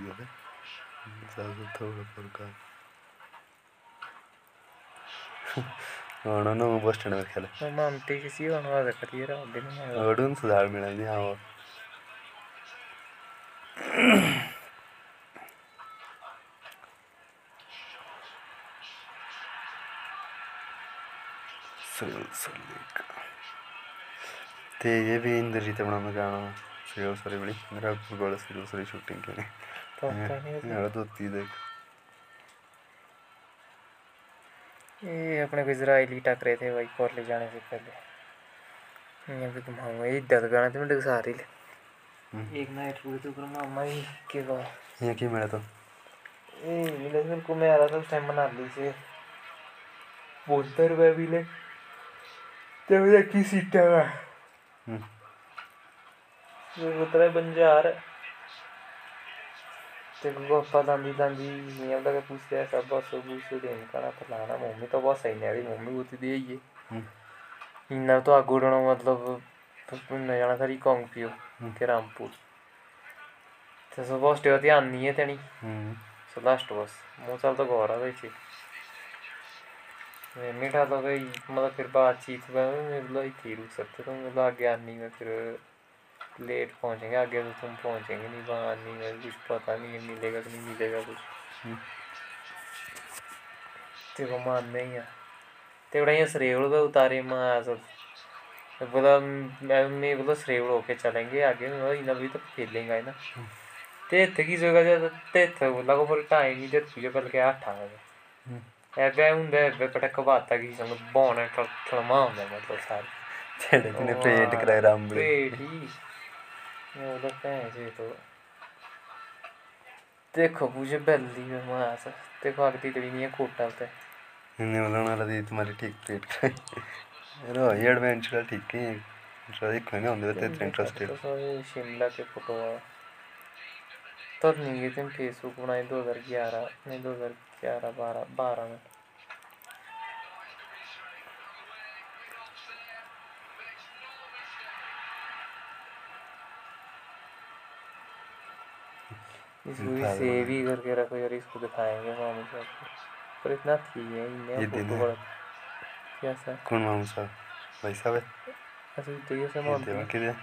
ज़्यादा थोड़ा फ़र्क है ना ना बस स्टैंड में खेले। मामटी किसी और वादा करिए रहा दिन में। अडून सुधार मिळा नाही हा ते ये भी में बड़ी मेरा गोल सीरियल सारी शूटिंग की पता नहीं मेरा तो ती देख ये अपने को इसराइली टकरे थे भाई कॉलेज जाने से पहले ये भी घुमाऊँगा ये इद्दत गाना तो मैं सारी ले एक नाइट रुके तो कर मामा ही के बाद यहाँ की मिला तो ए मिले मेरे को मैं आ रहा था उस टाइम मनाली से बोलते रुपए भी ले तो मुझे की सीट है हम्म। को बंजार ते को गप्पा दांदी दांदी नियम लगे पूछते हैं सब बस बूस देन का ना फलाना मम्मी तो बहुत सही नहीं मम्मी होती दे ये। हम्म। इन्ना तो आगू उड़ना मतलब न जाना सारी कॉन्ग पियो के रामपुर। ते सो बस ध्यान नहीं है तेनी हम्म। Så लास्ट बस। मुँह चल तो गौरा गई थी मैं मीठा तो गई मतलब फिर बातचीत में मैं बोला ही रुक सकते तो मैं बोला आगे आनी में फिर लेट पहुँचेंगे आगे तो तुम पहुँचेंगे नहीं वहाँ आनी में कुछ पता नहीं है मिलेगा कि नहीं मिलेगा कुछ। तेरे को मानना ही है। तेवढा यहाँ श्रेवड़ पे उतारे माँ सब। मैं बोला मैं मैं बोला श्रेवड़ होके चलेंगे आगे मैं बोला इन्हें भी तो खेलेंगे है ना। ते इत्थे की जगह ते इत्थे बोला को पर टाइम ही दे तुझे बल्कि आठ आ गए मतलब ही तो देखो मुझे बल्ली में मास देखो नहीं है कोटा होता है ना तुम्हारी ठीक रो ये एडवेंचर ठीक है कोई होंगे तो इंटरेस्टेड तो सारे शिमला के फ़ोटो नहीं फेसबुक बनाए नहीं ग्यारह बारह बारह में इसको भी सेव ही करके रखो यार इसको दिखाएँगे मामू साहब को पर इतना थी है ये फ़ोटो है। बड़ा कैसा कौन मामू साहब भाई साहब है अच्छा तो ये सब देवा के लिए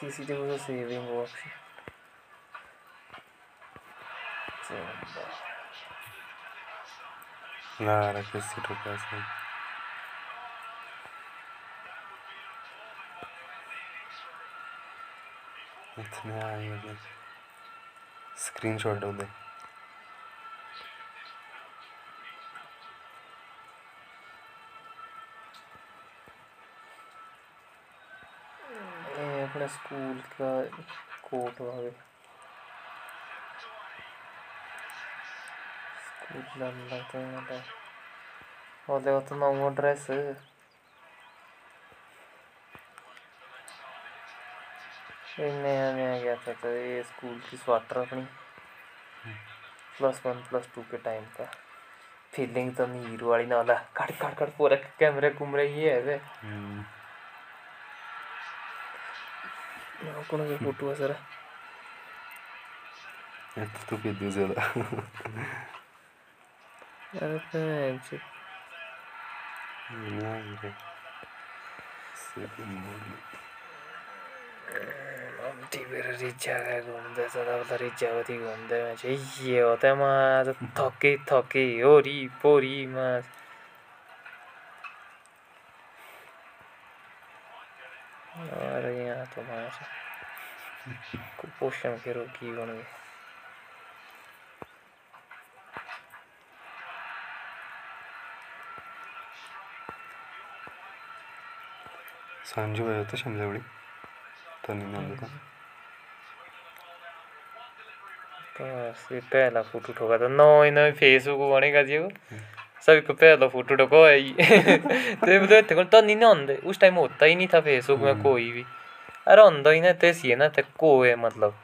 किसी को सेविंग ना रखे इतने आए मुझे स्क्रीन शॉट हो गए अपने स्कूल का कोट वाले। वो देखो तो ना वो ड्रेस नया नया गया था तो ये स्कूल की स्वाटर अपनी प्लस वन प्लस टू के टाइम का फीलिंग तो नहीं हीरो वाली ना वाला कट कट कट पूरा कैमरे घूम रही है वे कौन सा फ़ोटो है सर तू भेजो ज़्यादा अरे भैन चो। टिपेर रिजा गए घुम्दै सदाबदा रिजावती घुम्दै मान्छे ये हो त मा थके थके होरी पोरी मा अरे यहाँ तो माछ कुपोषण के रोगी बन गए सांजू भाई होता शिमला बड़ी तो बस पहला फ़ोटो ठोका. था नौ नौ फेसबुक बनेगा जी वो सभी को पहला फ़ोटो ठोका है तो मतलब इतने तो नहीं ना होंगे उस टाइम होता ही नहीं था फेसबुक में कोई भी. अरे होंदा ही ना तो सी है ना तो को है मतलब.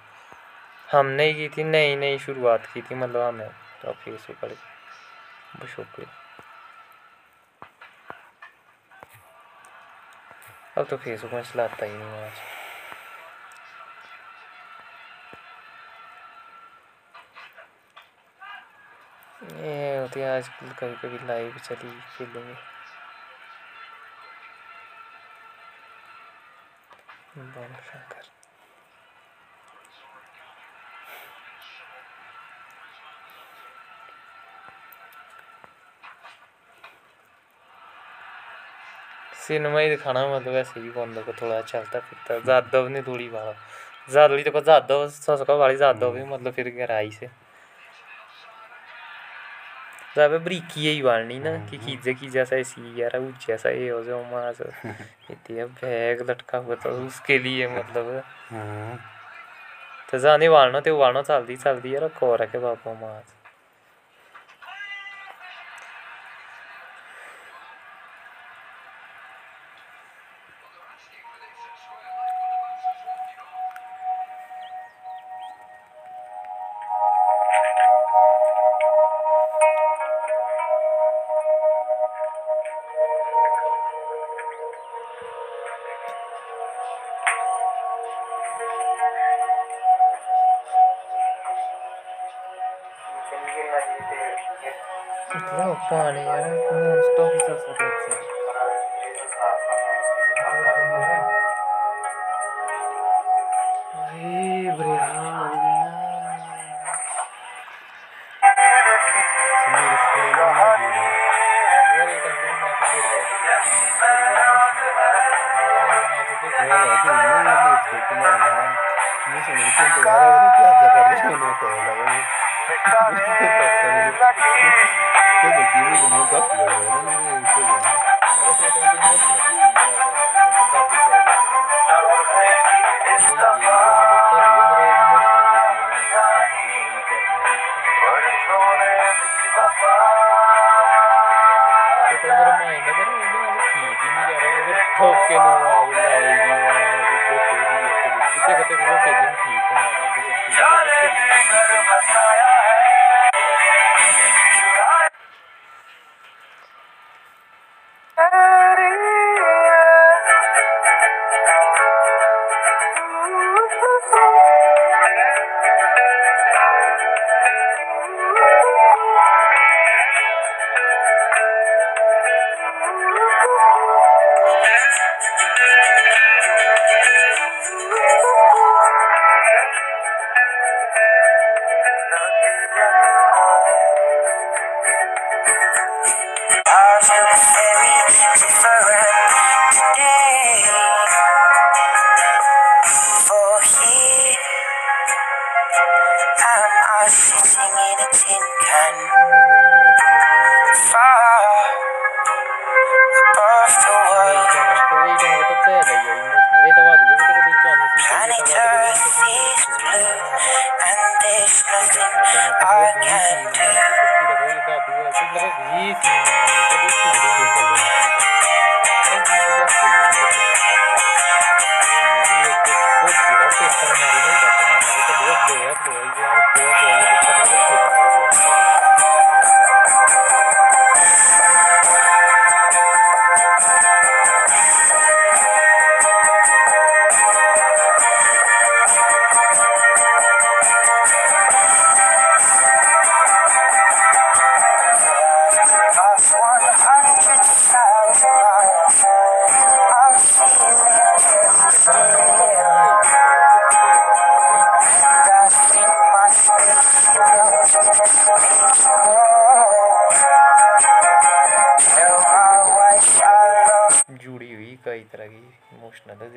हमने ही की थी नई नई शुरुआत की थी मतलब हमें. तो फेसबुक वाले. बशोक अब तो फेसबुक में चलाता ही नहीं आज ये होती है आजकल कभी कभी लाइव चली खेलेंगे बम शंकर सिनेमा ही दिखाना मतलब ऐसे ही बंद को थोड़ा चलता फिरता भी नहीं थोड़ी वाला ज़्यादा भी देखो ज़्यादा ससका वाली ज़्यादा भी मतलब फिर गहराई से ज़्यादा बरीकी ही वालनी ना कि खींचे की जैसा ऐसी यार वो जैसा ये हो जाओ मास इतनी बैग लटका हुआ तो उसके लिए मतलब हाँ तो जाने वालना तो वालना चलती चलती यार कोर है के बाबा मास It's a funny. I don't know. Stop yourself for that.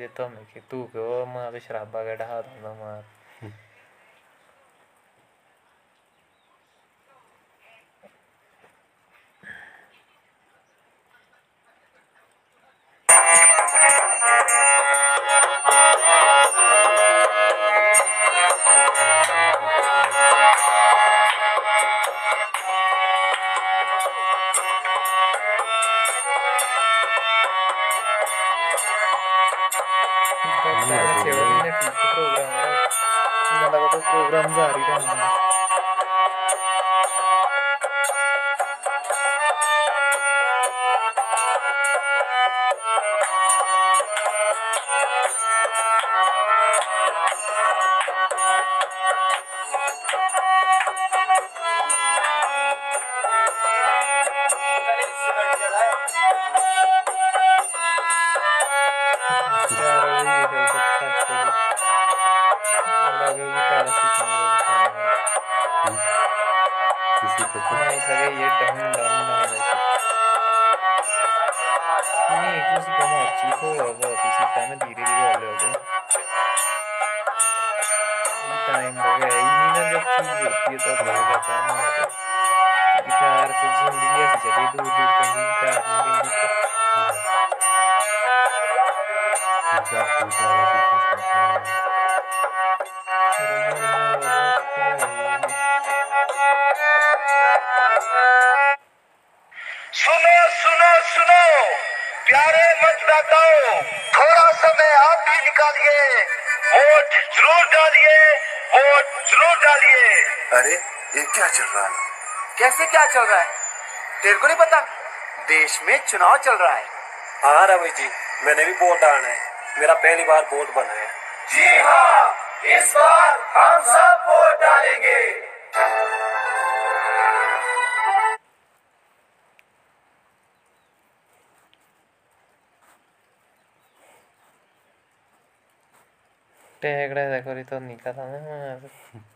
Emotional जे तो हमें कि तू क्यों मैं अभी शराबा के हाथ दूँगा मार प्रोग्राम जारी ना जब चीज़ होती है तो जाता है गिटार ज़िंदगी ऐसी चली दूर दूर में कहीं गिटार सुनो सुनो सुनो। प्यारे मतदाताओं, थोड़ा समय आप भी निकालिए, वोट ज़रूर डालिए। मार डालिए। अरे ये क्या चल रहा है? कैसे क्या चल रहा है? तेरे को नहीं पता? देश में चुनाव चल रहा है। हाँ रवि जी मैंने भी वोट डालना है। मेरा पहली बार वोट बना है। जी हाँ इस बार हम सब वोट डालेंगे। टेकड़ा देखो रही तो निकाला ना।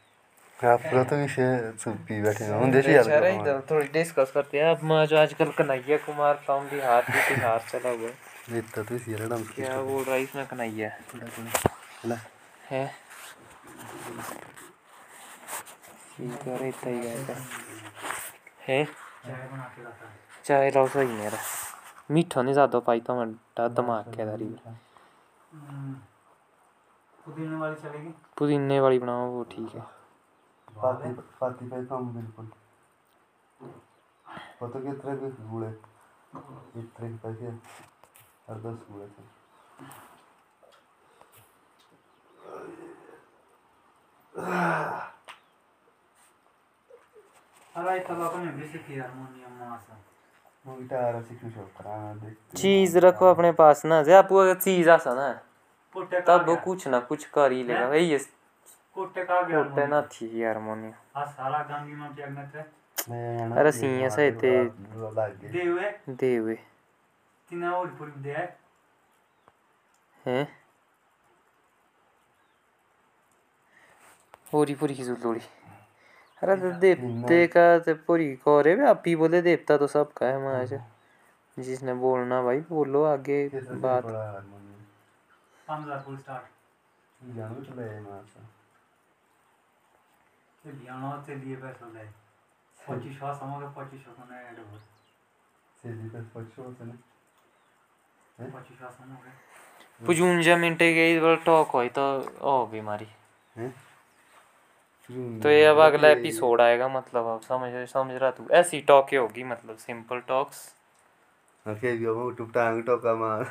है तो विषय चुप्पी बैठे हैं। हम देशी याद करो थोड़ी डिस्कस करते हैं। अब मैं जो आजकल कन्हैया कुमार टॉम बिहार के बिहार चला हुआ है। इतना तो इसी क्या बोल रहा है? इसमें कन्हैया ना है? ठीक है इतना ही है। है? चाय बना के लाता चाय लाओ सही मेरा। मीठा नहीं ज़्यादा पाई तो मैं दिमाग के दारी हम्म, पुदीने वाली चलेगी? पुदीने वाली बनाओ वो ठीक है। पे कम बिल्कुल। पता कितने के गुड़े इतने के पैसे हर दस गुड़े थे। चीज़ रखो अपने पास ना जे आपको अगर चीज़ आसा ना तब वो कुछ ना कुछ कर ही लेगा। वही ये कोटे का गया कोटे ना थी हारमोनियम आ सारा गांधी में क्या थे मैं अरे सिंह से ते लग गए दे हुए दे हुए तीन और पूरी दे है? हैं पूरी पूरी की लोड़ी अरे तो देवते का तो पूरी कौरे भी आप ही बोले देवता तो सबका है महाराज जिसने बोलना भाई बोलो आगे बात. फुल स्टार्ट जानू चले माँ से लियानो लिए पैसा ले पच्चीस सौ समझ पच्चीस सौ को ऐड हो सीधी पे पछो होते ने पच्चीस सौ समझ पुजूंजा मिनटे गई बार टॉक हुई तो ओ बीमारी। तो ये अब अगला एपिसोड आएगा मतलब अब समझ समझ रहा तू। ऐसी टॉक होगी मतलब सिंपल टॉक्स ओके भी वो टुक मार।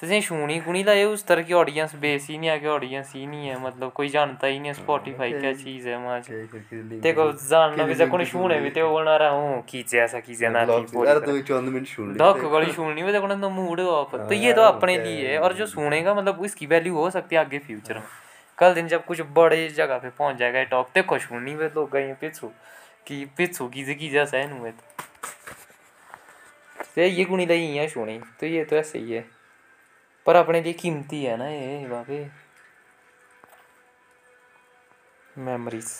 तुसें छूनी कुनी लाए उस तरह की ऑडियंस बेस ही नहीं है कि ऑडियंस ही नहीं है मतलब कोई जानता ही नहीं है स्पॉटिफाई क्या चीज़ है लिंक देखो जानना भी कोणी छूने भी ते बोलना रहा हूँ कीचे ऐसा कीचे ना थी बोली यार तरह। दो मिनट सुन ली। ढक गली सुननी में देखो तो मूड ऑफ़ तो ये तो अपने लिए है और जो सुनेगा मतलब इसकी वैल्यू हो सकती है आगे फ्यूचर में। कल दिन जब कुछ बड़े जगह पे पहुँच जाएगा टॉप ते खुश नहीं वे लोग गए पिछू कि पिछू की की जैसा है नुए तो। ये गुणी लगी यहाँ सुनी तो ये तो ऐसे ही है। पर अपने लिए कीमती है ना ये बाबे। मेमोरीज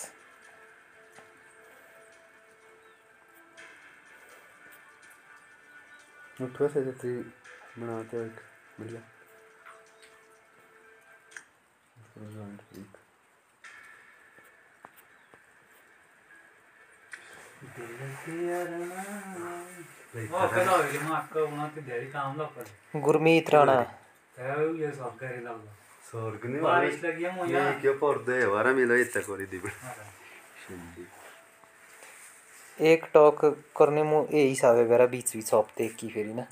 उठवा से जैसे बनाते हो एक बढ़िया। ते गुरमीत राणा। एक टॉक करने मु यही हिसाब है बीच बीच एक की फेरी ना।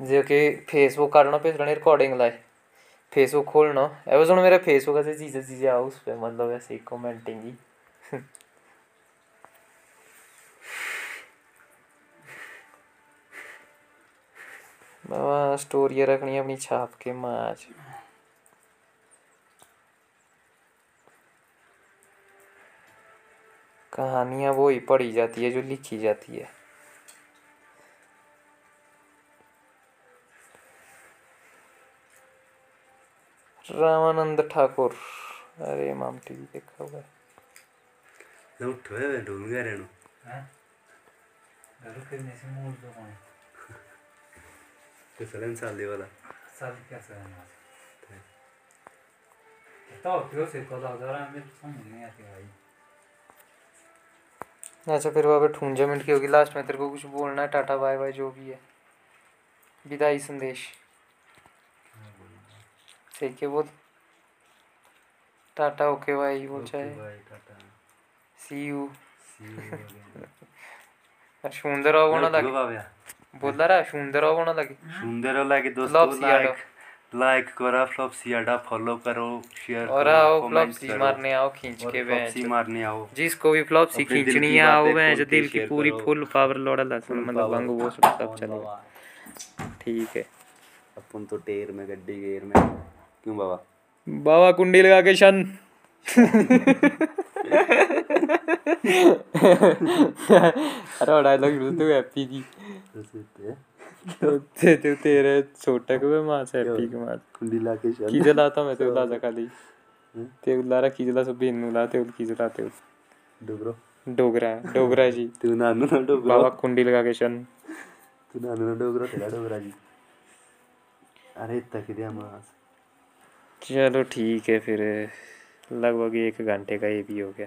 जो कि फेसबुक काटना पे रहने रिकॉर्डिंग लाए फेसबुक खोलना अब सुन मेरा फेसबुक ऐसे चीज़ें चीज़ें आओ उस मतलब ऐसे कमेंटिंग ही। बाबा स्टोरियाँ रखनी अपनी छाप के माज कहानियाँ वो ही पढ़ी जाती है जो लिखी जाती है रामानंद ठाकुर अरे माम टीवी देखा हुआ है ना है ढूंढ गया रहनो हैं घर के नेसे मूल तो कौन कसल्यान चालले मला सारखे आसा तो त्यो शिकलो हज़ार आमी समजने आती भाई अच्छा फिर वहाँ पर ठूंजा मिनट की होगी लास्ट में तेरे को कुछ बोलना है टाटा बाय बाय जो भी है विदाई संदेश ठीक है बोल टाटा ओके भाई बोल चाहे सी यू अच्छा उन्दर होगा ना बोला रहा सुंदर होने लगे। हाँ। सुंदर हो लगे दोस्तों लाइक लाइक करो फ्लॉपसियाडा फॉलो करो शेयर और आओ फ्लॉपसी मारने आओ खींच के फ्लॉपसी मारने आओ। जिसको भी फ्लॉपसी खींचनी है आओ मैं जो दिल की पूरी फुल पावर लोड़ा लसन मतलब वांगू वो सब चलेगा ठीक है। अपन तो टेर में गड्डी गेर में। क्यों बाबा? बाबा कुंडी लगा के शन अरे डायलॉग तू हैप्पी की। तो ते ते तेरे छोटा को माँ से हैप्पी के माँ कुंडी ला के की जलाता मैं तो लाजा खाली। ते उलारा की जला सब बेनू ला ते की जलाते डोगरो। डोगरा डोगरा जी। तू नानू ना डोगरो। बाबा कुंडी लगा के शन तू नानू ना डोगरो तेरा डोगरा जी। अरे तक दिया मास। चलो ठीक है फिर लगभग एक घंटे का ये भी हो गया।